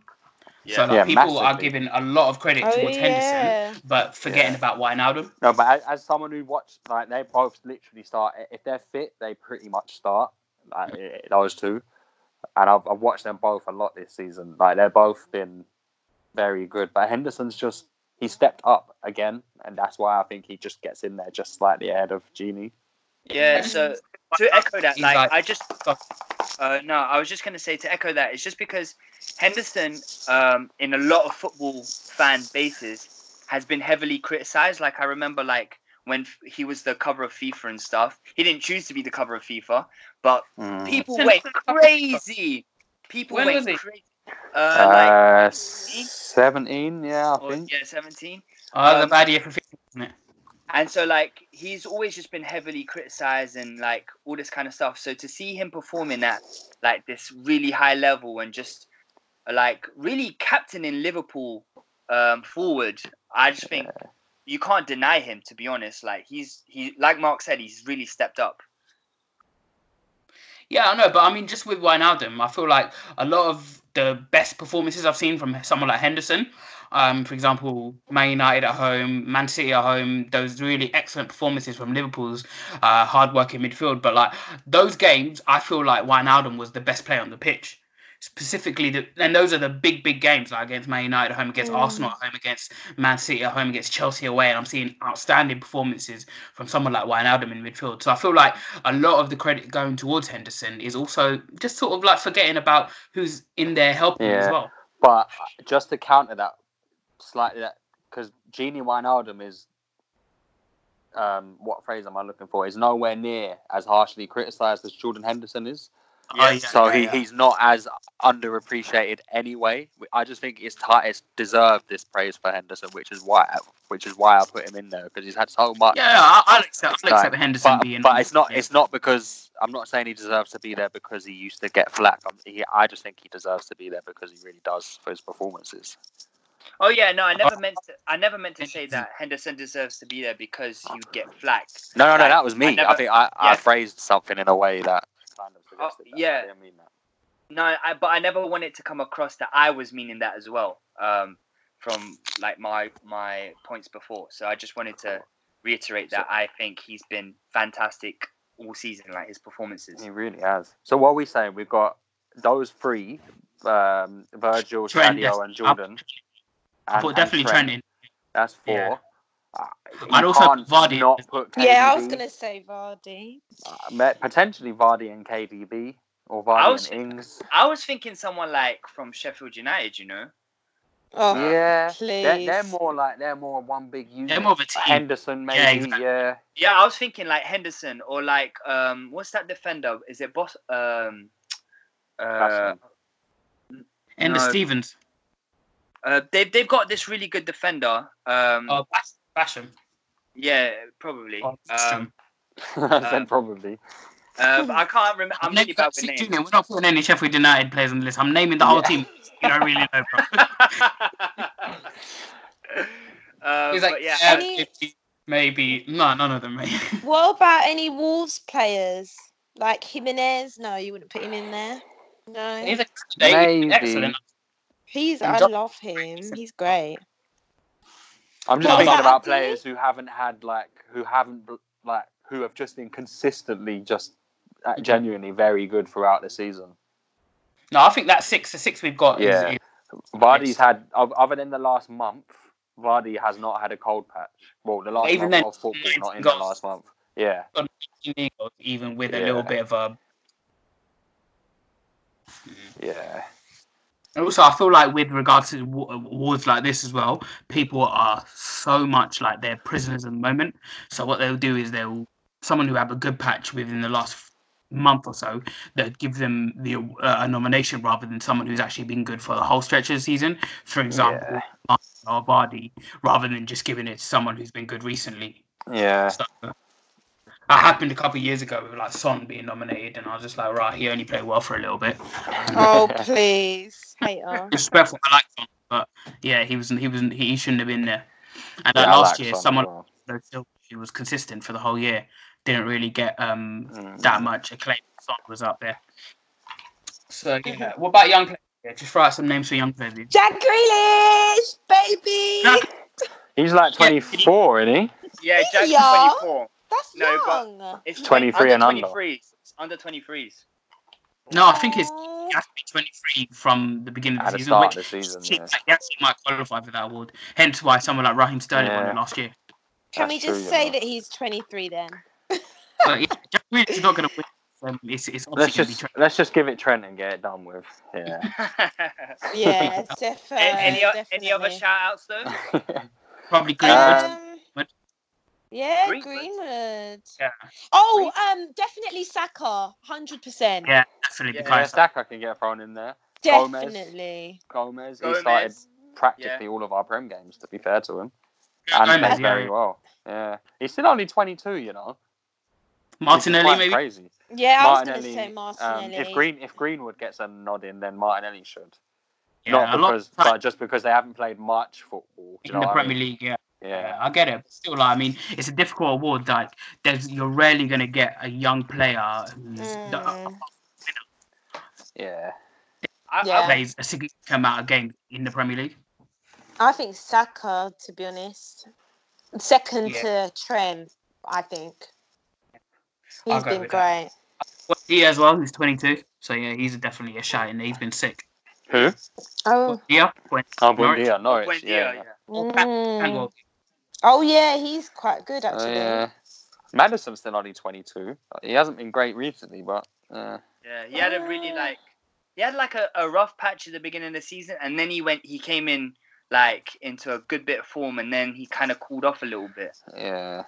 So like, Yeah, people are giving a lot of credit Oh, towards yeah. Henderson, but forgetting Yeah. about Wijnaldum. No, but as, as someone who watched, like they both literally start. If they're fit, they pretty much start. Like those two, and I've, I've watched them both a lot this season. Like they've both been very good. But Henderson's just he stepped up again, and that's why I think he just gets in there just slightly ahead of Genie. Yeah, so to echo that, like, like- I just uh, no, I was just gonna say to echo that, it's just because Henderson, um, in a lot of football fan bases, has been heavily criticized. Like I remember, like when he was the cover of FIFA and stuff, he didn't choose to be the cover of FIFA, but Mm. people went the cover of crazy. People When went crazy. Uh, like Uh, seventeen, yeah, I or, think. yeah, seventeen. Oh, the Um, bad year for FIFA, isn't it? And so like he's always just been heavily criticized and like all this kind of stuff. So to see him performing at like this really high level and just like really captaining Liverpool um forward, I just think you can't deny him to be honest. Like he's he like Mark said, he's really stepped up. Yeah, I know, but I mean, just with Wijnaldum, I feel like a lot of the best performances I've seen from someone like Henderson, um, for example, Man United at home, Man City at home, those really excellent performances from Liverpool's uh, hard working midfield. But like those games, I feel like Wijnaldum was the best player on the pitch. Specifically, the, and those are the big, big games like against Man United at home, against Arsenal at home, against Man City at home, against Chelsea away, and I'm seeing outstanding performances from someone like Wijnaldum in midfield. So I feel like a lot of the credit going towards Henderson is also just sort of like forgetting about who's in there helping as well. But just to counter that slightly, that because Genie Wijnaldum is, um, what phrase am I looking for? Is nowhere near as harshly criticised as Jordan Henderson is. Yeah, so yeah, he, yeah. he's not as underappreciated anyway. I just think it's it's deserved this praise for Henderson, which is why which is why I put him in there because he's had so much. Yeah, I, I'll accept, I'll accept Henderson but, being. but it's not yeah. it's not because I'm not saying he deserves to be there because he used to get flack. He, I just think he deserves to be there because he really does for his performances. Oh yeah, no, I never meant to. I never meant to say that Henderson deserves to be there because you get flack. No, no, no, that was me. I, never- think I, I phrased something in a way that kind of Oh, that. yeah. I didn't mean that. No, I, but I never wanted to come across that I was meaning that as well. Um, from like my my points before, so I just wanted to reiterate that I think he's been fantastic all season, like his performances. He really has. So what are we saying? We've got those three: um, Virgil, Trent, Sadio, and Jordan. I And- thought and definitely Trent. Trent in. That's four. Yeah. Uh, I'd also can't Vardy. not put KDB. Yeah, I was gonna say Vardy. Uh, me- potentially Vardy and KDB or Vardy I was- and Ings. I was thinking someone like from Sheffield United, you know. Oh, yeah, please. they're, they're more like they're more one big unit. more of a team. Henderson maybe, Yeah, yeah. exactly. Yeah, I was thinking like Henderson or like um, what's that defender? Is it Boss? Um, uh, And No. Stevens. uh, they've they've got this really good defender. Um, Oh, Bash- Basham. yeah, probably. Oh, Um, I said probably. uh, I can't remember. I'm really bad with See, names. Junior, we're not putting any Sheffield United players on the list. I'm naming the whole Yeah. team. You don't really know, bro. um, He's like, yeah, yeah, Any- maybe, maybe. No, none of them, mate. What about any Wolves players like Jimenez? No, you wouldn't put him in there. No, He's Maybe. excellent. he's. I love him. He's great. I'm just thinking about players who haven't had like who haven't like who have just been consistently just uh, Mm-hmm. genuinely very good throughout the season. No, I think that six, the six we've got Yeah. is, is Vardy's had other than the last month, Vardy has not had a cold patch. Well, the last Even month then, of football, not in the last month. Yeah, even with a Yeah. little bit of a. yeah. Also, I feel like with regards to wa- awards like this as well, people are so much like they're prisoners at the moment. So what they'll do is they'll someone who have a good patch within the last month or so, they'll give them the uh, a nomination rather than someone who's actually been good for the whole stretch of the season. For example, or Vardy, rather than just giving it to someone who's been good recently. Yeah. So, that happened a couple of years ago with like Son being nominated, and I was just like, right, he only played well for a little bit. Oh please, hater. Disrespectful, I like Son, but yeah, he wasn't. He wasn't. He shouldn't have been there. And Yeah, last like year, Son someone well. that he was consistent for the whole year. Didn't really get um Mm. that much acclaim. Son was up there. So yeah, what about young players? Yeah, just throw out some names for young players. Jack Grealish, baby. He's like 24, isn't he? yeah, Jack's 24. That's No, but- It's 23 and under. 23s. It's under 23s. No, I think it's he has to be 23 from the beginning of At the the season. start which of the season, he, yeah. he actually might qualify for that award. Hence why someone like Raheem Sterling won it last year. Can That's we just true, say know. that he's 23 then? But yeah, Jack Grealish is not going to win. Um, it's, it's Let's obviously be just let's just give it Trent and get it done with. Yeah. Yeah, def- uh, any, o- any other definitely. shout outs though? probably Greenwood. Um, yeah, Greenwood. Greenwood. Yeah. Oh, um, definitely Saka, hundred percent. yeah, definitely. Yeah, yeah, Bukayo Saka. Saka can get thrown in there. Gomez. Definitely. Gomez, he started practically all of our Prem games. To be fair to him, and Gomez, played yeah, very yeah. well. Yeah, he's still only 22. You know, which Martinelli, maybe. crazy. Yeah, I was going to Martinelli, say um, Martinelli. if Green if Greenwood gets a nod in, then Martinelli should. Yeah, Not a lot because, but just because they haven't played much football. You in know the what I Premier mean? League. Yeah. Yeah. Yeah, I get it. But still, like, I mean, it's a difficult award. Like, there's you're rarely gonna get a young player who's that Mm. Yeah. I, Yeah. Plays a significant amount of games in the Premier League. I think Saka, to be honest, second Yeah. to Trent. I think I'll been with that. great. Well, he as well. He's 22, so yeah, he's definitely a shout. And he's been sick. Who? Oh, Yeah, when Oh, Norwich. Buendia, Norwich. Buendia, yeah. yeah. Oh, mm. Tango. oh yeah, he's quite good Oh, actually. yeah. Maddison's still only 22. He hasn't been great recently, but uh, yeah, he had a really Oh. like he had like a, a rough patch at the beginning of the season, and then he went he came in like into a good bit of form, and then he kind of cooled off a little bit. yeah.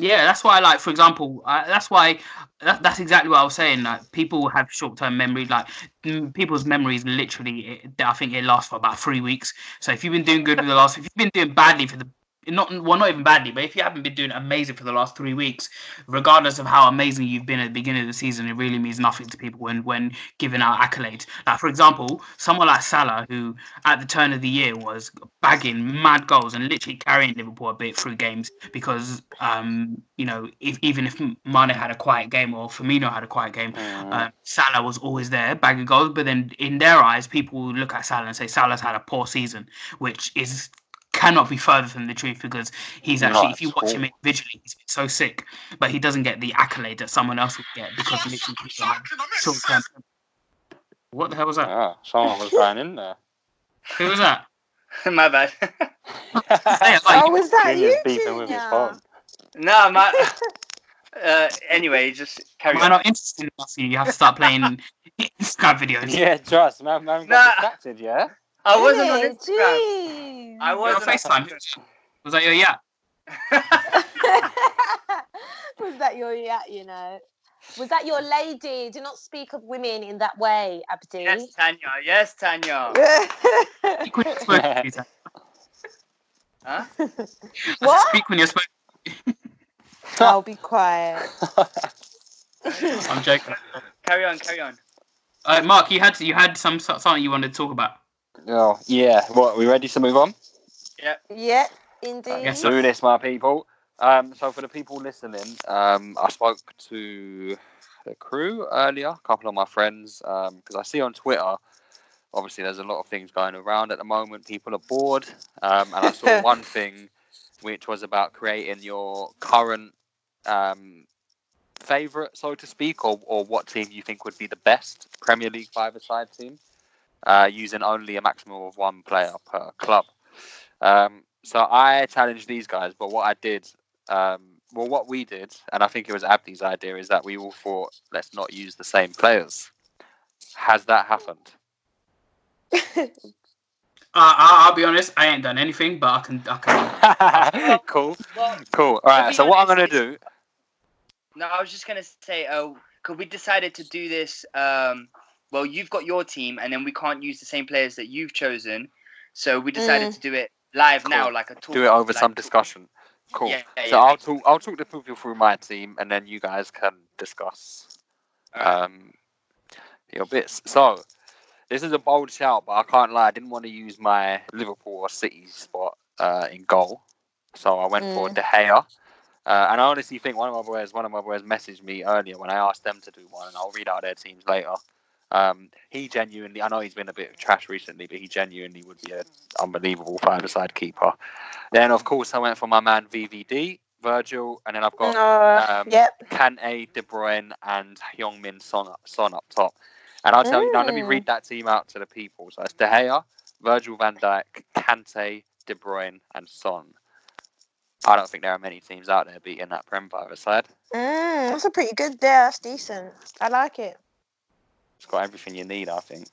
Yeah, that's why. Like, for example, uh, that's why. That, that's exactly what I was saying. Like, people have short-term memory. Like, mm, people's memories literally. It, I think it lasts for about three weeks. So if you've been doing good for the last, if you've been doing badly for the, not well, not even badly, but if you haven't been doing amazing for the last three weeks, regardless of how amazing you've been at the beginning of the season, it really means nothing to people when when giving out accolades. Like, for example, someone like Salah, who at the turn of the year was bagging mad goals and literally carrying Liverpool a bit through games because, um, you know, if, even if Mane had a quiet game or Firmino had a quiet game, Mm. uh, Salah was always there bagging goals. But then in their eyes, people look at Salah and say Salah's had a poor season, which is cannot be further from the truth because he's actually, No, if you it's watch him individually, he's been so sick, but he doesn't get the accolade that someone else would get because literally people have short-term. What the hell was that? Ah, someone was going in there. Who was that? My bad. Say it like Oh, was that Junior's you, beefing with his phone. no, my. Uh, anyway, just carry Am I on. not interested in for you? You have to start playing Instagram videos. Yeah, trust, man. Man got Nah. distracted, yeah? I wasn't on Really? Instagram. Jeez. I wasn't on FaceTime. Was that your yeah? was that your yeah? You know, was that your lady? Do not speak of women in that way, Abdi. yes, Tanya. Yes, Tanya. Speak when you're supposed to. Huh? I said What? Speak when you're supposed. I'll be quiet. I'm joking. Carry on. Carry on. Uh, Mark, you had you had some something you wanted to talk about. Oh, yeah. What, we ready to move on? yeah, Yeah, indeed. Yes, sir. Do this, my people. Um, so for the people listening, um, I spoke to the crew earlier, a couple of my friends, because I see on Twitter, obviously there's a lot of things going around at the moment. People are bored, um, and I saw one thing, which was about creating your current um, favorite, so to speak, or, or what team you think would be the best Premier League five-a-side team, uh, using only a maximum of one player per club. Um, so I challenged these guys, but what I did, um, well, what we did, and I think it was Abdi's idea, is that we all thought, let's not use the same players. Has that happened? Uh, I'll, I'll be honest. I ain't done anything, but I can. I can. cool, Well, cool. All right. to right. be So what I'm gonna do? No, I was just gonna say, uh, because we decided to do this. Um, well, you've got your team, and then we can't use the same players that you've chosen, so we decided Mm. to do it live now, like a talk. Do it over like- some discussion. Cool. Yeah, yeah, so yeah. I'll talk. I'll talk the people through my team, and then you guys can discuss Alright. um, your bits. So this is a bold shout, but I can't lie. I didn't want to use my Liverpool or City spot uh, in goal, so I went for Mm. De Gea. Uh, and I honestly think one of my boys, one of my boys, messaged me earlier when I asked them to do one, and I'll read out their teams later. Um, he genuinely, I know he's been a bit of trash recently, but he genuinely would be an unbelievable five-a-side keeper. Then, of course, I went for my man VVD, Virgil, and then I've got Uh, um, yep. Kante, De Bruyne, and Heung-Min Son, Son up top. And I'll tell you now. Let me Mm. read that team out to the people. So it's De Gea, Virgil van Dijk, Kante, De Bruyne, and Son. I don't think there are many teams out there beating that Prem five side. Mm, that's a pretty good there. That's decent. I like it. It's got everything you need, I think.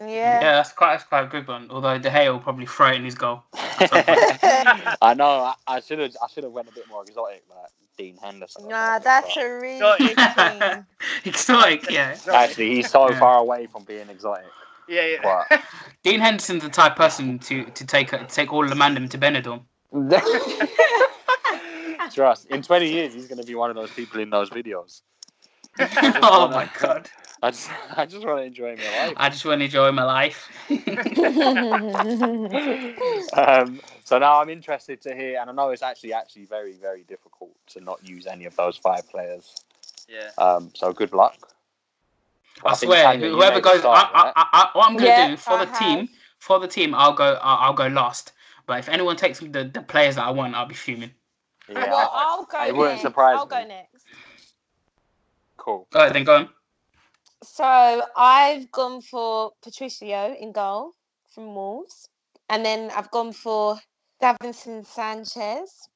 Yeah. Yeah, that's quite that's quite a good one. Although De Gea will probably throw it in his goal. I know. I should have. I should have went a bit more exotic, like Dean Henderson. or Nah, that's but- a really good team. Exotic, yeah. Actually, he's so Yeah. far away from being exotic. Yeah, yeah. But Dean Henderson's the type of person to to take to take all the mandem to Benidorm. trust, in 20 years, he's going to be one of those people in those videos. oh my god! I just, I just want to enjoy my life. I just want to enjoy my life. um, so now I'm interested to hear, and I know it's actually actually very very difficult to not use any of those five players. Yeah. Um, so good luck. I, think, swear, Tanya, whoever goes, start, I, right? I, I, what I'm gonna Yeah, do for I the team, for the team, I'll go, I'll, I'll go last. But if anyone takes the, the players that I want, I'll be fuming. Yeah, well, I- I'll go it wouldn't surprise I'll go next. Cool. All right, then go on. So I've gone for Patricio in goal from Wolves, and then I've gone for Davinson Sanchez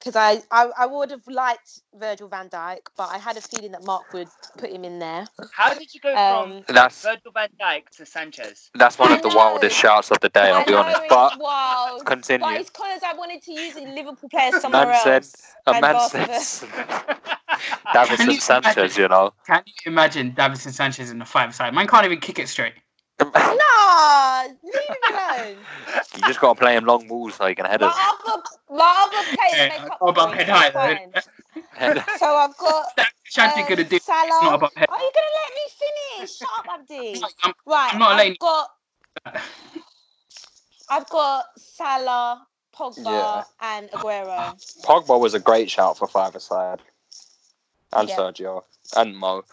because I, I I would have liked Virgil Van Dijk, but I had a feeling that Mark would put him in there. How did you go Um, from That's Virgil van Dijk to Sanchez? that's one I of the know. wildest shouts of the day. I'll I be know honest, it's but wild, continue. but it's because I wanted to use a Liverpool player somewhere man said, else. a and man vice said, versa. Davison you Sanchez, imagine? you know. Can you imagine Davison Sanchez in the five side? Man can't even kick it straight. no, leave him alone. You just got to play him long balls so he can head My us. other, my other players Yeah, make I up know head height, though. So I've got That chance you're um, gonna do. It's Salah. not about head. Are you gonna let me finish? Shut up, Abdi. I'm, Right, I'm not I've got I've got Salah, Pogba, Yeah. and Aguero. Pogba was a great shout for five aside. And Yeah. Sergio. And Mo.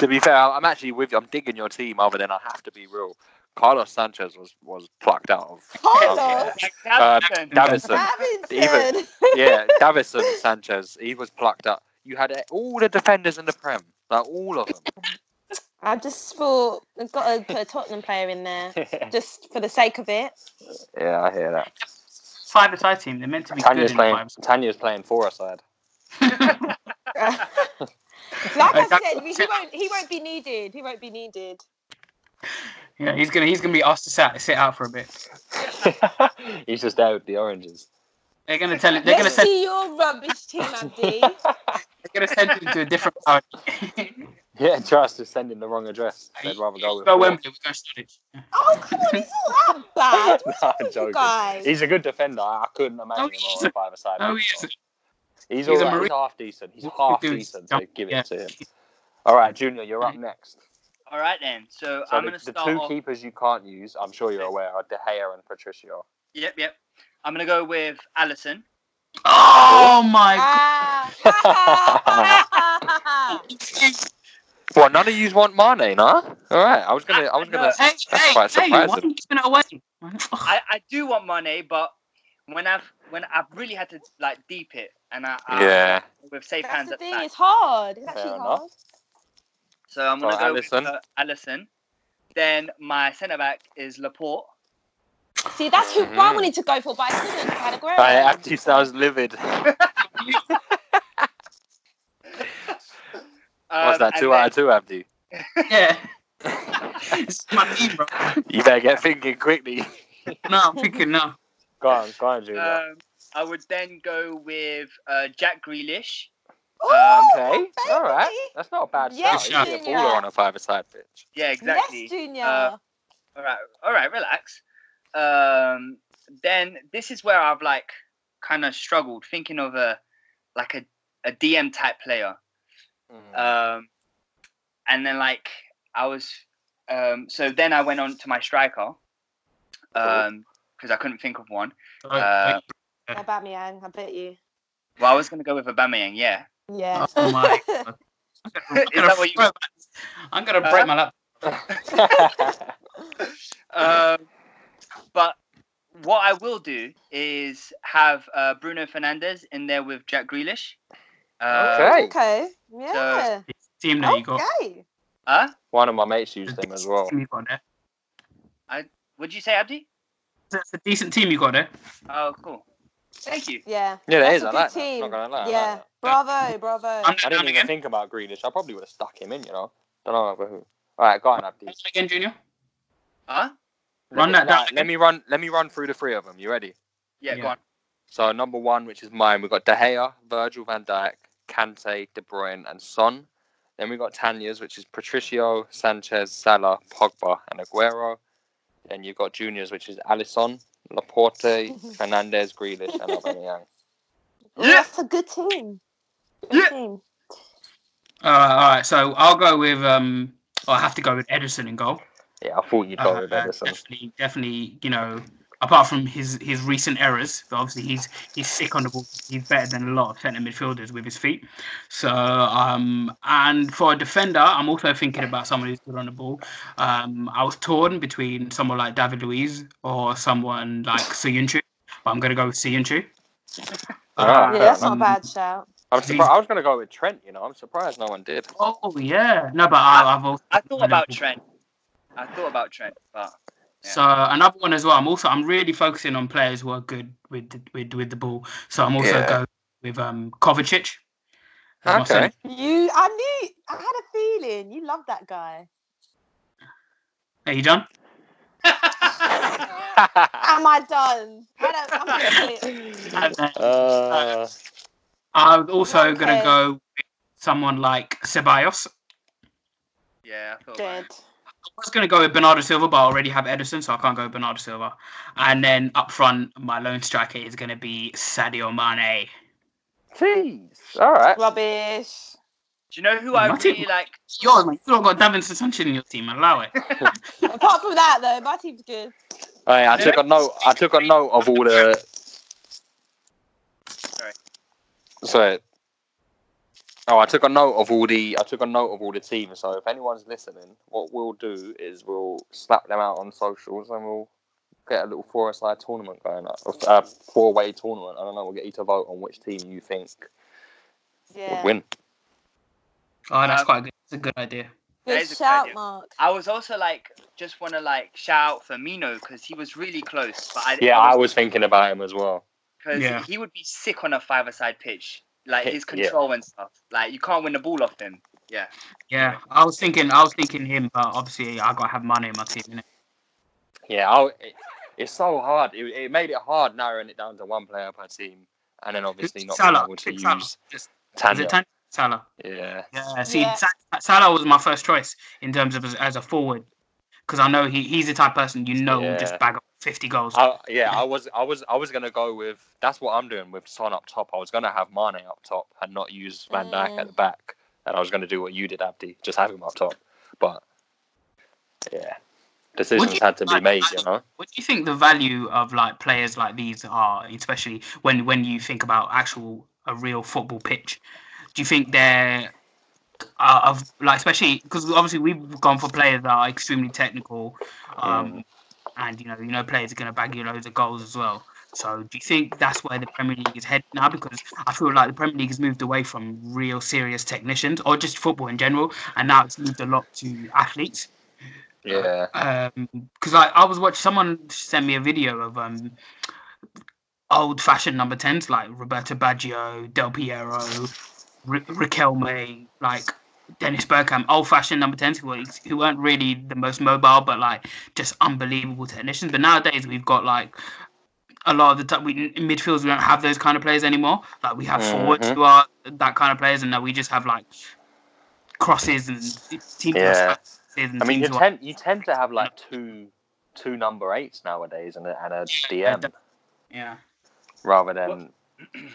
To be fair, I'm actually with you. I'm digging your team other than I have to be real. Carlos Sanchez was, was plucked out of. Carlos, Uh, Davinson. Davison. Davinson. yeah, Davison Sanchez. He was plucked out. You had all the defenders in the Prem. Like all of them. I just thought I've got to put a Tottenham player in there just for the sake of it. yeah, I hear that. Side Five aside team. They're meant to be Tanya's good in playing. five. Tanya's playing for four aside. like I said, he won't. He won't be needed. He won't be needed. Yeah, he's gonna he's gonna be asked to sit, sit out for a bit. He's just out with the oranges. They're gonna tell him. They're gonna Let's send. see your rubbish team, Abdi. They're gonna send him to a different power. Yeah, trust is sending the wrong address. They'd rather go with. Go four. Wembley. We go Sturridge. oh come on, he's not that bad. What's No, wrong I'm joking. guys? He's a good defender. I I couldn't imagine No, him he's on a- a five aside. No, he isn't. He's, He's all a right. Marine. He's half decent. He's half we do is decent. jump- So give yeah. it to him. All right, Junior, you're up next. All right then. So, So I'm the, gonna start. the two off. keepers you can't use, I'm sure you're aware, are De Gea and Patricio. Yep, yep. I'm gonna go with Alisson. Oh my ah. God. Well, none of you want Mane, nah? All right, I was gonna, I was gonna. know. Hey, That's hey, quite hey! Why are surprising. you giving it away? I, I do want Mane, but when I've when I've really had to like deep it, and I, I Yeah. with safe That's hands the at thing. back. It's hard. It's Fair actually enough. hard. So I'm gonna go Alisson. with uh, Alisson. Then my centre back is Laporte. See, that's who I Mhm. wanted to go for, but I couldn't. I had Aguero. I actually sounds livid. What's Um, that? and Two then- out of two, Abdi. yeah. it's my team, bro. You better get thinking quickly. No, I'm thinking no. Go on, go on, Junior. Um, I would then go with uh, Jack Grealish. Oh, okay, baby. all right. That's not a bad Yes, shout. You get Junior. on a five-a-side pitch. Yeah, exactly. Yes, Junior. Uh, all right, all right, relax. Um, then this is where I've like kind of struggled thinking of a like a, a DM type player. Um, and then like I was, um, so then I went on to my striker, um, because I couldn't think of one. Uh, Aubameyang, I bet you. well, I was gonna go with Aubameyang, yeah. Yeah. Oh my god. I'm gonna, that what you- throw- I'm gonna break my laptop. Um, but what I will do is have uh, Bruno Fernandes in there with Jack Grealish. Uh, Okay. Okay. Yeah. Team that you got. Okay. Huh? One of my mates used him as well. Team you got there. What'd you say, Abdi? That's a decent team you got there. Oh, cool. Thank you. Yeah. Yeah, there That's is. a I good like that. Not gonna lie. I like Yeah. Bravo, bravo. I'm I didn't even again. think about Grealish. I probably would have stuck him in. You know. Don't know over who. All right, go on, Abdi. Again, Junior. Huh? Run let that down right, let me run. Let me run through the three of them. You ready? Yeah, go on. So number one, which is mine, we've got De Gea, Virgil van Dijk, Kante, De Bruyne, and Son. Then we've got Tanya's, which is Patricio, Sanchez, Salah, Pogba, and Aguero. Then you've got Junior's, which is Alisson, Laporte, Fernandes, Grealish, and Aubameyang. Oh, That's a good team. Good Yeah. team. All right, all right. So I'll go with um. I have to go with Ederson in goal. Yeah, I thought you'd go Uh, with Ederson. definitely, definitely. You know, apart from his his recent errors, but obviously he's he's sick on the ball. He's better than a lot of centre midfielders with his feet. So um, and for a defender, I'm also thinking about someone who's good on the ball. Um, I was torn between someone like David Luiz or someone like Söyüncü, but I'm gonna go with Söyüncü. Ah, Yeah, fair that's not a um, bad shout. I'm surprised. I was going to go with Trent. You know, I'm surprised no one did. Oh yeah, no, but I, I've also I thought about Trent. I thought about Trent, but Yeah. So another one as well. I'm also I'm really focusing on players who are good with the, with with the ball. So I'm also Yeah. going with um Kovacic. as my Okay. You, I knew, I had a feeling you love that guy. Are you done? Am I done? I don't, I'm gonna quit. And then uh, I'm also gonna go with someone like Ceballos. yeah, I thought about Dead. it. I was gonna go with Bernardo Silva, but I already have Ederson, so I can't go with Bernardo Silva. And then up front, my lone striker is gonna be Sadio Mane. jeez. All right. Rubbish. Do you know who I My team- really like? Yours, man. You don't got Davinson Sanchez in your team. Allow it. Apart from that, though, my team's good. Hey, I took a note. I took a note of all the. Sorry. Sorry. Oh, I took a note of all the. I took a note of all the teams. So if anyone's listening, what we'll do is we'll slap them out on socials and we'll get a little four-side tournament going. up. A four-way tournament. I don't know. We'll get you to vote on which team you think Yeah. would win. Oh, that's Um, quite good. It's a good idea. Good is a good shout, idea. Mark. I was also like, just want to like shout out Firmino because he was really close. But I, Yeah, I was thinking about him as well. because Yeah. he would be sick on a five-a-side pitch. Like Yeah. his control and stuff. Like you can't win the ball off him. Yeah. Yeah, I was thinking, I was thinking him, but obviously I gotta have money in my team. Innit? Yeah, I, it, it's so hard. It, it made it hard narrowing it down to one player per team, and then obviously not being Salah. able to Pick Salah. use Just, is Tanya. it Tanya? Salah. Yeah. Yeah. See, Yeah. Salah was my first choice in terms of as, as a forward, because I know he, he's the type of person you know will just bag up fifty goals. I, yeah, I was, I was, I was gonna go with. That's what I'm doing with Son up top. I was gonna have Mane up top and not use Van Dijk at the back, and I was gonna do what you did, Abdi, just have him up top. But yeah, decisions had to be like, made. You know. What do you think the value of like players like these are, especially when when you think about actual a real football pitch? Do you think they're uh, of like especially because obviously we've gone for players that are extremely technical, um, and you know you know players are going to bag you loads of goals as well. So do you think that's where the Premier League is heading now? Because I feel like the Premier League has moved away from real serious technicians or just football in general, and now it's moved a lot to athletes Yeah. because I, I was watching someone sent me a video of um old fashioned number 10s like Roberto Baggio, Del Piero, Riquelme, like Dennis Bergkamp, old fashioned number 10s who, were, who weren't really the most mobile but like just unbelievable technicians. But nowadays we've got like a lot of the time we in midfields we don't have those kind of players anymore. Like we have forwards Mhm. who are that kind of players, and now we just have like crosses and team Yeah. crosses and I mean, you teams are- tend you tend to have like two two number eights nowadays and a, and a DM yeah. rather than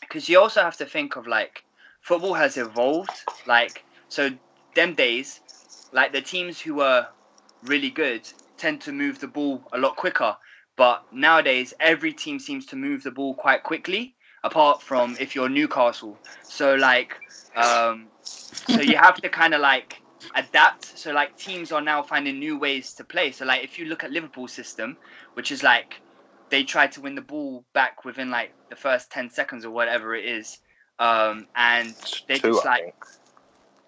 because you also have to think of like football has evolved like so them days like the teams who were really good tend to move the ball a lot quicker but nowadays every team seems to move the ball quite quickly apart from if you're newcastle. So like um so you have to kind of like adapt. So like teams are now finding new ways to play. So like if you look at liverpool's system which is like they try to win the ball back within like the first ten seconds or whatever it is, um, and they Two, just like,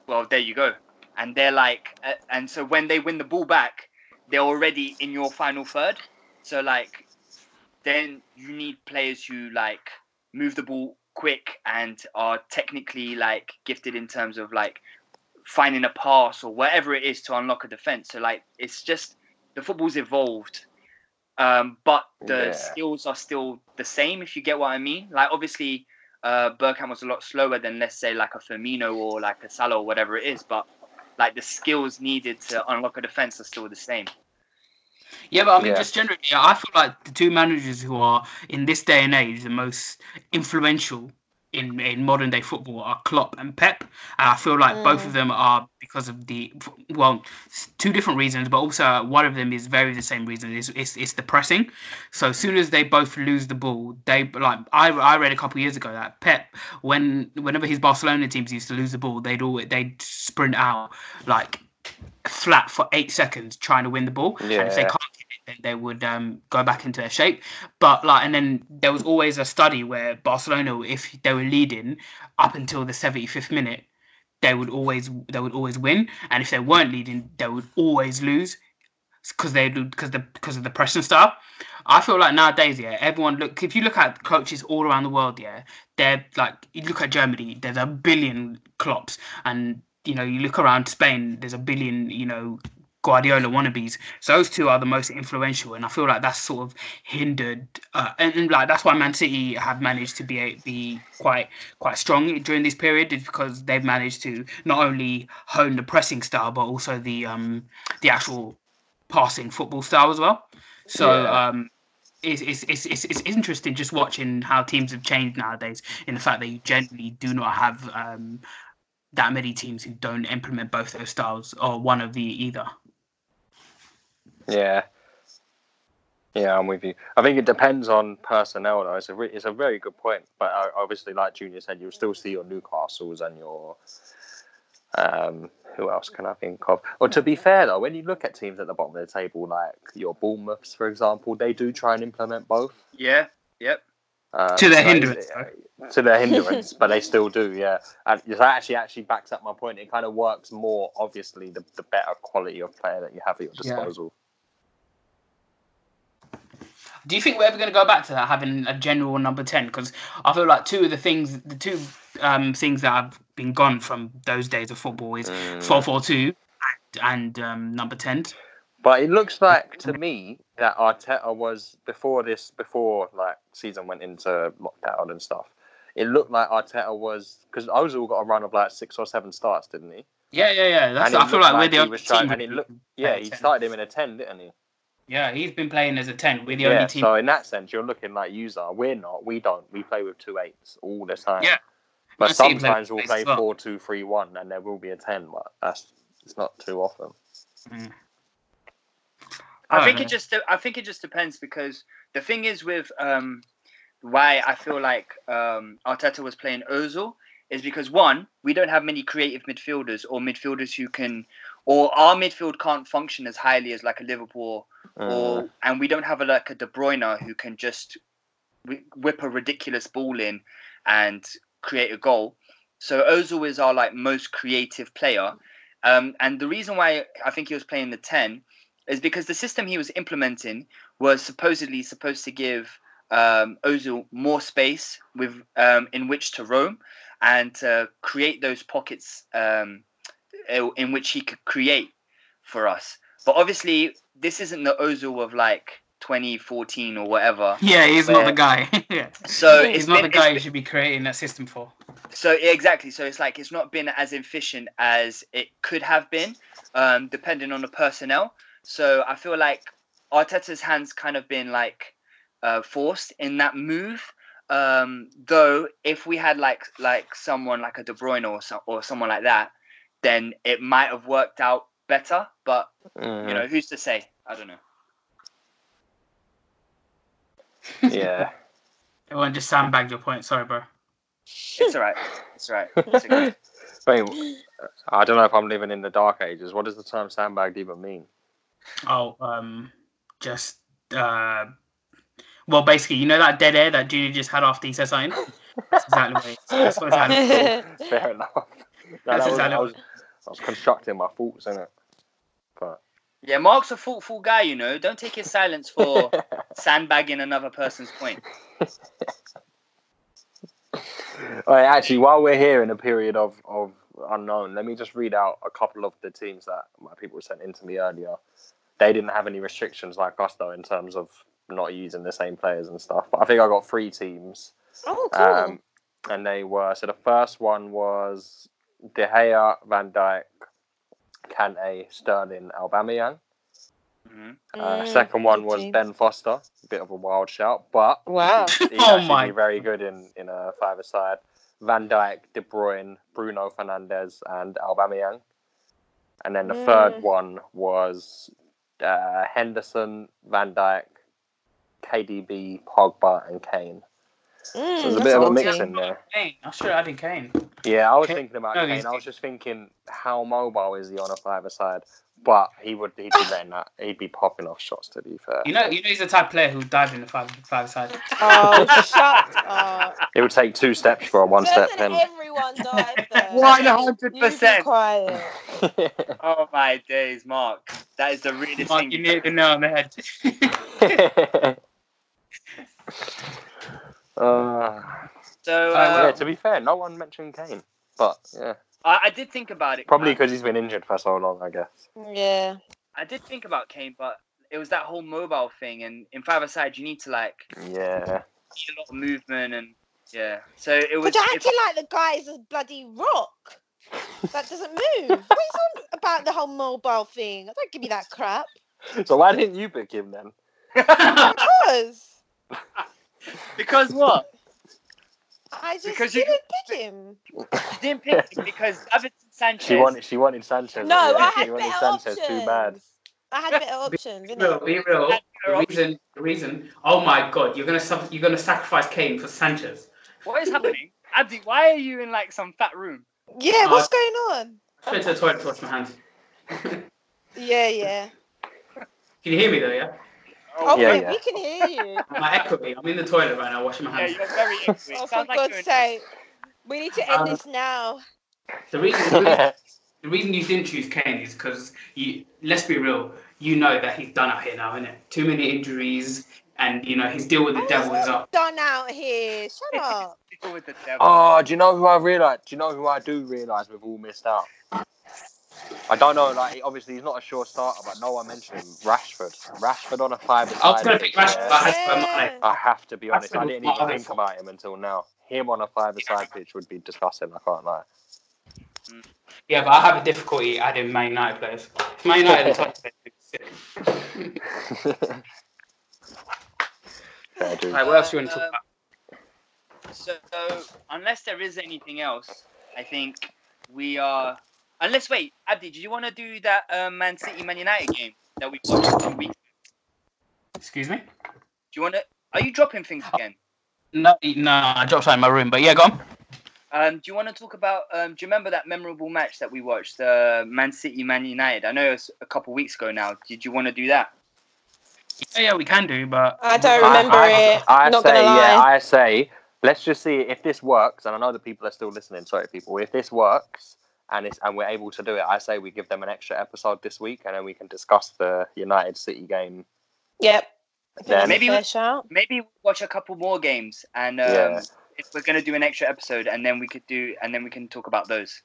well, there you go, and they're like, uh, and so when they win the ball back, they're already in your final third, so like, then you need players who like move the ball quick and are technically like gifted in terms of like finding a pass or whatever it is to unlock a defense. So like it's just the football's evolved, um, but the Yeah. skills are still the same. If you get what I mean. Like obviously, uh, Bergkamp was a lot slower than let's say like a Firmino or like a Salah or whatever it is, but like the skills needed to unlock a defense are still the same. Yeah, but I mean, Yeah. just generally, I feel like the two managers who are in this day and age the most influential in in modern day football are Klopp and Pep. And I feel like mm. both of them are because of the well, two different reasons, but also one of them is very the same reason. It's it's, it's the pressing. So as soon as they both lose the ball, they like I I read a couple years ago that Pep when whenever his Barcelona teams used to lose the ball, they'd all they'd sprint out like flat for eight seconds trying to win the ball. And if they Yeah. can't get it, then they would um, go back into their shape. But like, and then there was always a study where Barcelona, if they were leading up until the 75th minute, they would always they would always win, and if they weren't leading, they would always lose because they because the because of the pressing style. I feel like nowadays, yeah, everyone look. If you look at coaches all around the world, yeah, they're like you look at Germany, there's a billion Klopps, and you know you look around Spain, there's a billion, you know, Guardiola wannabes. So those two are the most influential, and I feel like that's sort of hindered, uh, and, and like that's why Man City have managed to be a, be quite quite strong during this period, is because they've managed to not only hone the pressing style, but also the um the actual passing football style as well. So Yeah. um. It's, it's, it's, it's, it's interesting just watching how teams have changed nowadays in the fact that you generally do not have um, that many teams who don't implement both those styles or one of the either. Yeah. Yeah, I'm with you. I think it depends on personnel, though. It's a re- it's a very good point. But uh, obviously, like Junior said, you'll still see your Newcastles and your um, who else can I think of? Or to be fair, though, when you look at teams at the bottom of the table, like your Bournemouths, for example, they do try and implement both. Yeah. Yep. Um, To their so hindrance, it's- To their hindrance, but they still do, yeah. And it actually actually backs up my point. It kind of works more, obviously, the, the better quality of player that you have at your Yeah. disposal. Do you think we're ever going to go back to that, having a general number 10? Because I feel like two of the things, the two um, things that have been gone from those days of football is Mm. 4 4 2 and um, number 10. But it looks like to me that Arteta was before this, before like season went into lockdown and stuff. It looked like Arteta was because Ozil got a run of like six or seven starts, didn't he? Yeah, yeah, yeah. That's, I feel looked like we're the he only was team. trying- and it looked- Yeah, he started him in a ten, didn't he? Yeah, he's been playing as a 10. We're the yeah. only team. So in that sense, you're looking like user. We're not. We don't. We play with two eights all the time. Yeah. But Man sometimes we'll eights play as well. four two three one, and there will be a ten. But that's it's not too often. Mm. I I think don't it just I think it just depends because the thing is with um why I feel like um Arteta was playing Ozil is because one we don't have many creative midfielders or midfielders who can or our midfield can't function as highly as like a Liverpool Mm. or and we don't have a like a De Bruyne who can just whip a ridiculous ball in and create a goal. So Ozil is our like most creative player, um, and the reason why I think he was playing the ten is because the system he was implementing was supposedly supposed to give um, Ozil more space with um, in which to roam and to create those pockets um, i- in which he could create for us. But obviously, this isn't the Ozil of like 2014 or whatever. Yeah, he's not the guy. yeah. So it's he's not been- the guy you should be creating that system for. so exactly. So it's like it's not been as efficient as it could have been, um, depending on the personnel. So I feel like Arteta's hands kind of been like uh, forced in that move. Um, though if we had like like someone like a De Bruyne or so, or someone like that, then it might have worked out better. But Mhm. you know, who's to say? I don't know. yeah. Everyone just sandbagged your point. Sorry, bro. It's all right. It's all right. It's okay. Wait, I don't know if I'm living in the dark ages. What does the term sandbagged even mean? Oh, um, just uh, Well, basically, you know that dead air that Junior just had after he said something. That's exactly what. It is. That's what exactly. Fair enough. No, that was, I, was, I was constructing my thoughts in it. But Yeah, Mark's a thoughtful guy, you know. Don't take his silence for sandbagging another person's point. All right, actually, while we're here in a period of, of unknown, let me just read out a couple of the teams that my people sent in to me earlier. They didn't have any restrictions like us, though, in terms of not using the same players and stuff. But I think I got three teams. Oh, cool. Um, and they were so the first one was De Gea, Van Dijk, Kante, Sterling, Aubameyang. Mhm. Uh, Mm, second one was team. Ben Foster, a bit of a wild shout, but Wow. he'd, he'd Oh actually my very good in in a five-a-side. Van Dijk, De Bruyne, Bruno Fernandes, and Aubameyang. And then the Mm. third one was uh, Henderson, Van Dijk, KDB, Pogba, and Kane. Mm, So there's a bit of a mix team. in there. Kane. I should have added Kane. Yeah, I was Kane- thinking about no, Kane. he's- I was just thinking, how mobile is he on a five side? But he would he'd be letting that he'd be popping off shots. To be fair, You know, you know, he's the type of player who dive in the five five side. Oh, shut up. it would take two steps for a one step Doesn't pen. everyone dive there? One hundred percent. quiet. Oh my days, Mark. That is the realest Mark, thing. you need to know on the head. Uh, So Uh, yeah, to be fair, no one mentioned Kane, but yeah, I, I did think about it. probably because he's been injured for so long, I guess. Yeah. I did think about Kane, but it was that whole mobile thing, and in five aside, you need to like Yeah, see a lot of movement, and yeah. So it was. But you're if- acting like the guy guy's a bloody rock. That doesn't move. What is on about the whole mobile thing? Don't give me that crap. so why didn't you pick him then? Because because what? I just Because you- didn't pick him. You didn't pick him because Davinson Sanchez. She wanted she wanted Sanchez. No, yeah, I she had wanted better Sanchez options. too bad. I had better options. Be real, innit? be real. The reason, the reason. Oh my God, you're gonna sub, you're gonna sacrifice Kane for Sanchez. What is happening? Abdi, why are you in like some fat room? Yeah, Uh, what's going on? I went to the toilet to wash my hands. Yeah, yeah. Can you hear me though? Yeah. Oh, Yeah, wait, yeah. we can hear you. Am I echoing? I'm in the toilet right now washing my hands. Yeah, hands. you're very into it. Oh, for Sounds like God's sake. We need to end Um, this now. The reason, the reason, the reason you didn't choose Kane is because you. Let's be real. You know that he's done up here now, innit? Too many injuries, and you know his deal with the devil is up. Done out here. Shut up. Deal with the devil. Oh, do you know who I realise? Do you know who I do realise we've all missed out? I don't know. Like, obviously, he's not a sure starter, but no one mentioned him. Rashford. Rashford on a five. I was gonna pick Rashford, but I had to Yeah. I have to be honest. I didn't even think thought. about him until now. Him on a five-a-side pitch would be disgusting. I can't lie. Yeah, but I have a difficulty adding Man United players. If Man United are top Fair dude. Right, what else do you want to talk Um, about? So, unless there is anything else, I think we are. Unless, wait, Abdi, did you want to do that um, Man City Man United game that we watched two weeks? Ago? Excuse me? Do you want to? Are you dropping things again? No, no, I dropped something in my room, but yeah, go on. Um, do you want to talk about? Um, do you remember that memorable match that we watched, uh, Man City Man United? I know it was a couple weeks ago now. Did you want to do that? Yeah, yeah, we can do, but I don't remember I, it. I Not say, gonna lie. yeah, I say, let's just see if this works. And I know the people are still listening. Sorry, people. If this works and it's and we're able to do it, I say we give them an extra episode this week, and then we can discuss the United City game. Yep. Then- Maybe we- shout. Maybe watch a couple more games, and um, Yeah. if we're gonna do an extra episode, and then we could do, and then we can talk about those.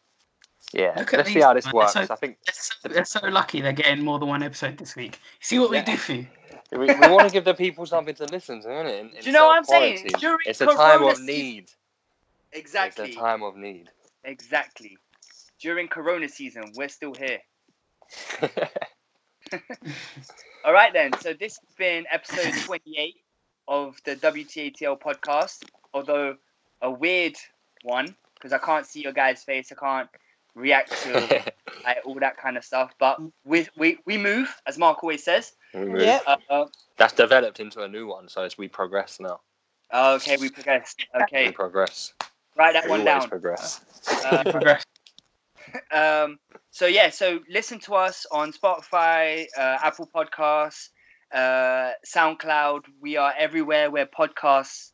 Yeah, Look let's see these, how this man. works. So- I think they're so, they're so lucky they're getting more than one episode this week. See what we do for you. we, we want to give the people something to listen to, innit? In, in Do you know what I'm saying? During It's a time of need. Exactly. It's a time of need. Exactly. During Corona season, we're still here. All right then. So this has been episode 28 of the WTATL podcast. Although a weird one because I can't see your guy's face. I can't react to like, all that kind of stuff. But we we we move, as Mark always says. We move. Yep. Uh, uh, That's developed into a new one, so it's we progress now. okay, we progress. We Okay, progress. write that We one down. progress. Uh, Progress. um, so yeah, so listen to us on Spotify, uh, Apple Podcasts, uh, SoundCloud. We are everywhere where podcasts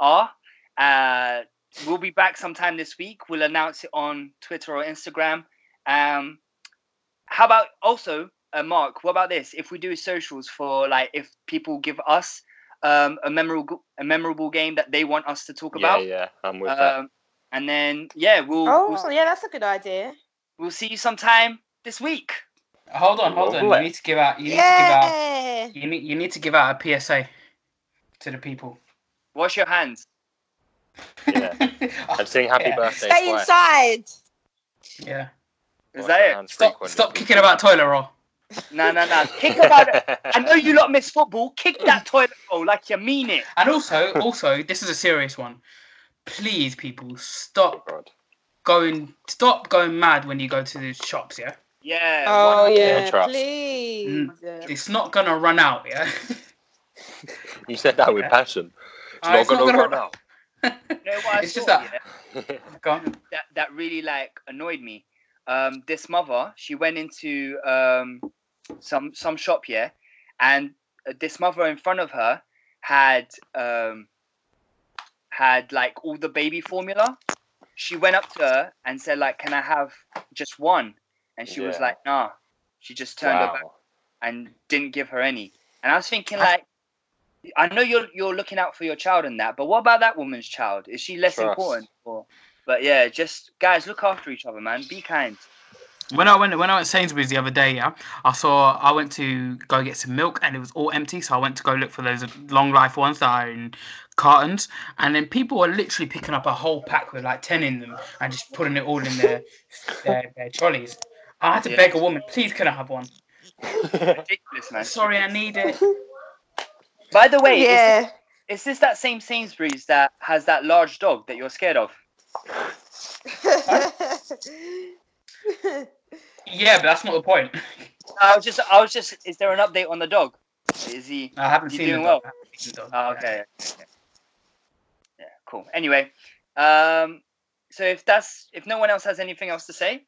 are. Uh, we'll be back sometime this week. We'll announce it on Twitter or Instagram. Um, how about also, uh, Mark? What about this? If we do socials for like, if people give us um, a memorable a memorable game that they want us to talk Yeah, about, yeah, I'm with that. um, and then yeah, we'll Oh, we'll, yeah, that's a good idea. We'll see you sometime this week. Hold on, hold on. You need to give out. You need to give out. You need. You need to give out a PSA to the people. Wash your hands. Yeah. I'm sing happy Yeah. birthday Stay twice. inside. Yeah. Is Wash that it? Stop. Stop kicking about toilet roll. No, no, no. Kick about it. I know you lot miss football. Kick that toilet roll like you mean it. And also, also, this is a serious one. Please, people, stop oh, God. Going. Stop going mad when you go to the shops. Yeah. Yeah. Oh one- yeah, trust. please. Mm. It's not gonna run out. Yeah. You said that with Yeah. passion. It's Uh, not it's not going to gonna- run out. You know what I It's just saw, that- yeah? That that really like annoyed me. Um, this mother, she went into um, some some shop, yeah, and uh, this mother in front of her had um, had like all the baby formula. She went up to her and said, like, "Can I have just one?" And she was like, "Nah." She just turned her back and didn't give her any. And I was thinking, like, I know you're you're looking out for your child in that, but what about that woman's child? Is she less Trust. important? Or, but yeah, just guys, look after each other, man. Be kind. When I went when I went to Sainsbury's the other day, yeah, I saw I went to go get some milk and it was all empty, so I went to go look for those long life ones that are in cartons, and then people were literally picking up a whole pack with like ten in them and just putting it all in their their, their trolleys. I had to Yeah. beg a woman, please can I have one? Ridiculous. Sorry, I need it. By the way, is, yeah. this, is this that same Sainsbury's that has that large dog that you're scared of? Yeah, but that's not the point. I was just, I was just. Is there an update on the dog? Is he? I haven't seen doing the dog. well. Seen the dog. Oh, okay. okay, okay. Yeah, cool. Anyway, um, so if that's if no one else has anything else to say,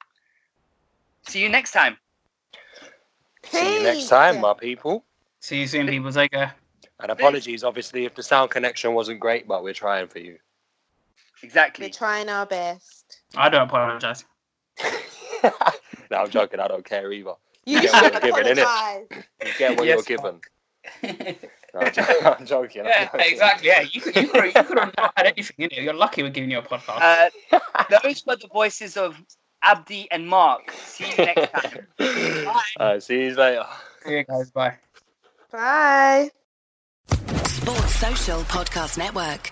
see you next time. See you next time, my people. See you soon, people. Take care. And apologies, obviously, if the sound connection wasn't great, but we're trying for you. Exactly. We're trying our best. I don't apologize. no, I'm joking. I don't care either. You get what should you're given, innit? apologise. You get what Yes, you're given. No, I'm, jo- I'm joking. I'm Yeah, joking. exactly. Yeah, you could, you could, you could have not had anything in it. You're lucky we're giving you a podcast. Uh, those were the voices of Abdi and Mark. See you next time. Alright, see you later. See you guys. Bye. Bye. Sports Social Podcast Network.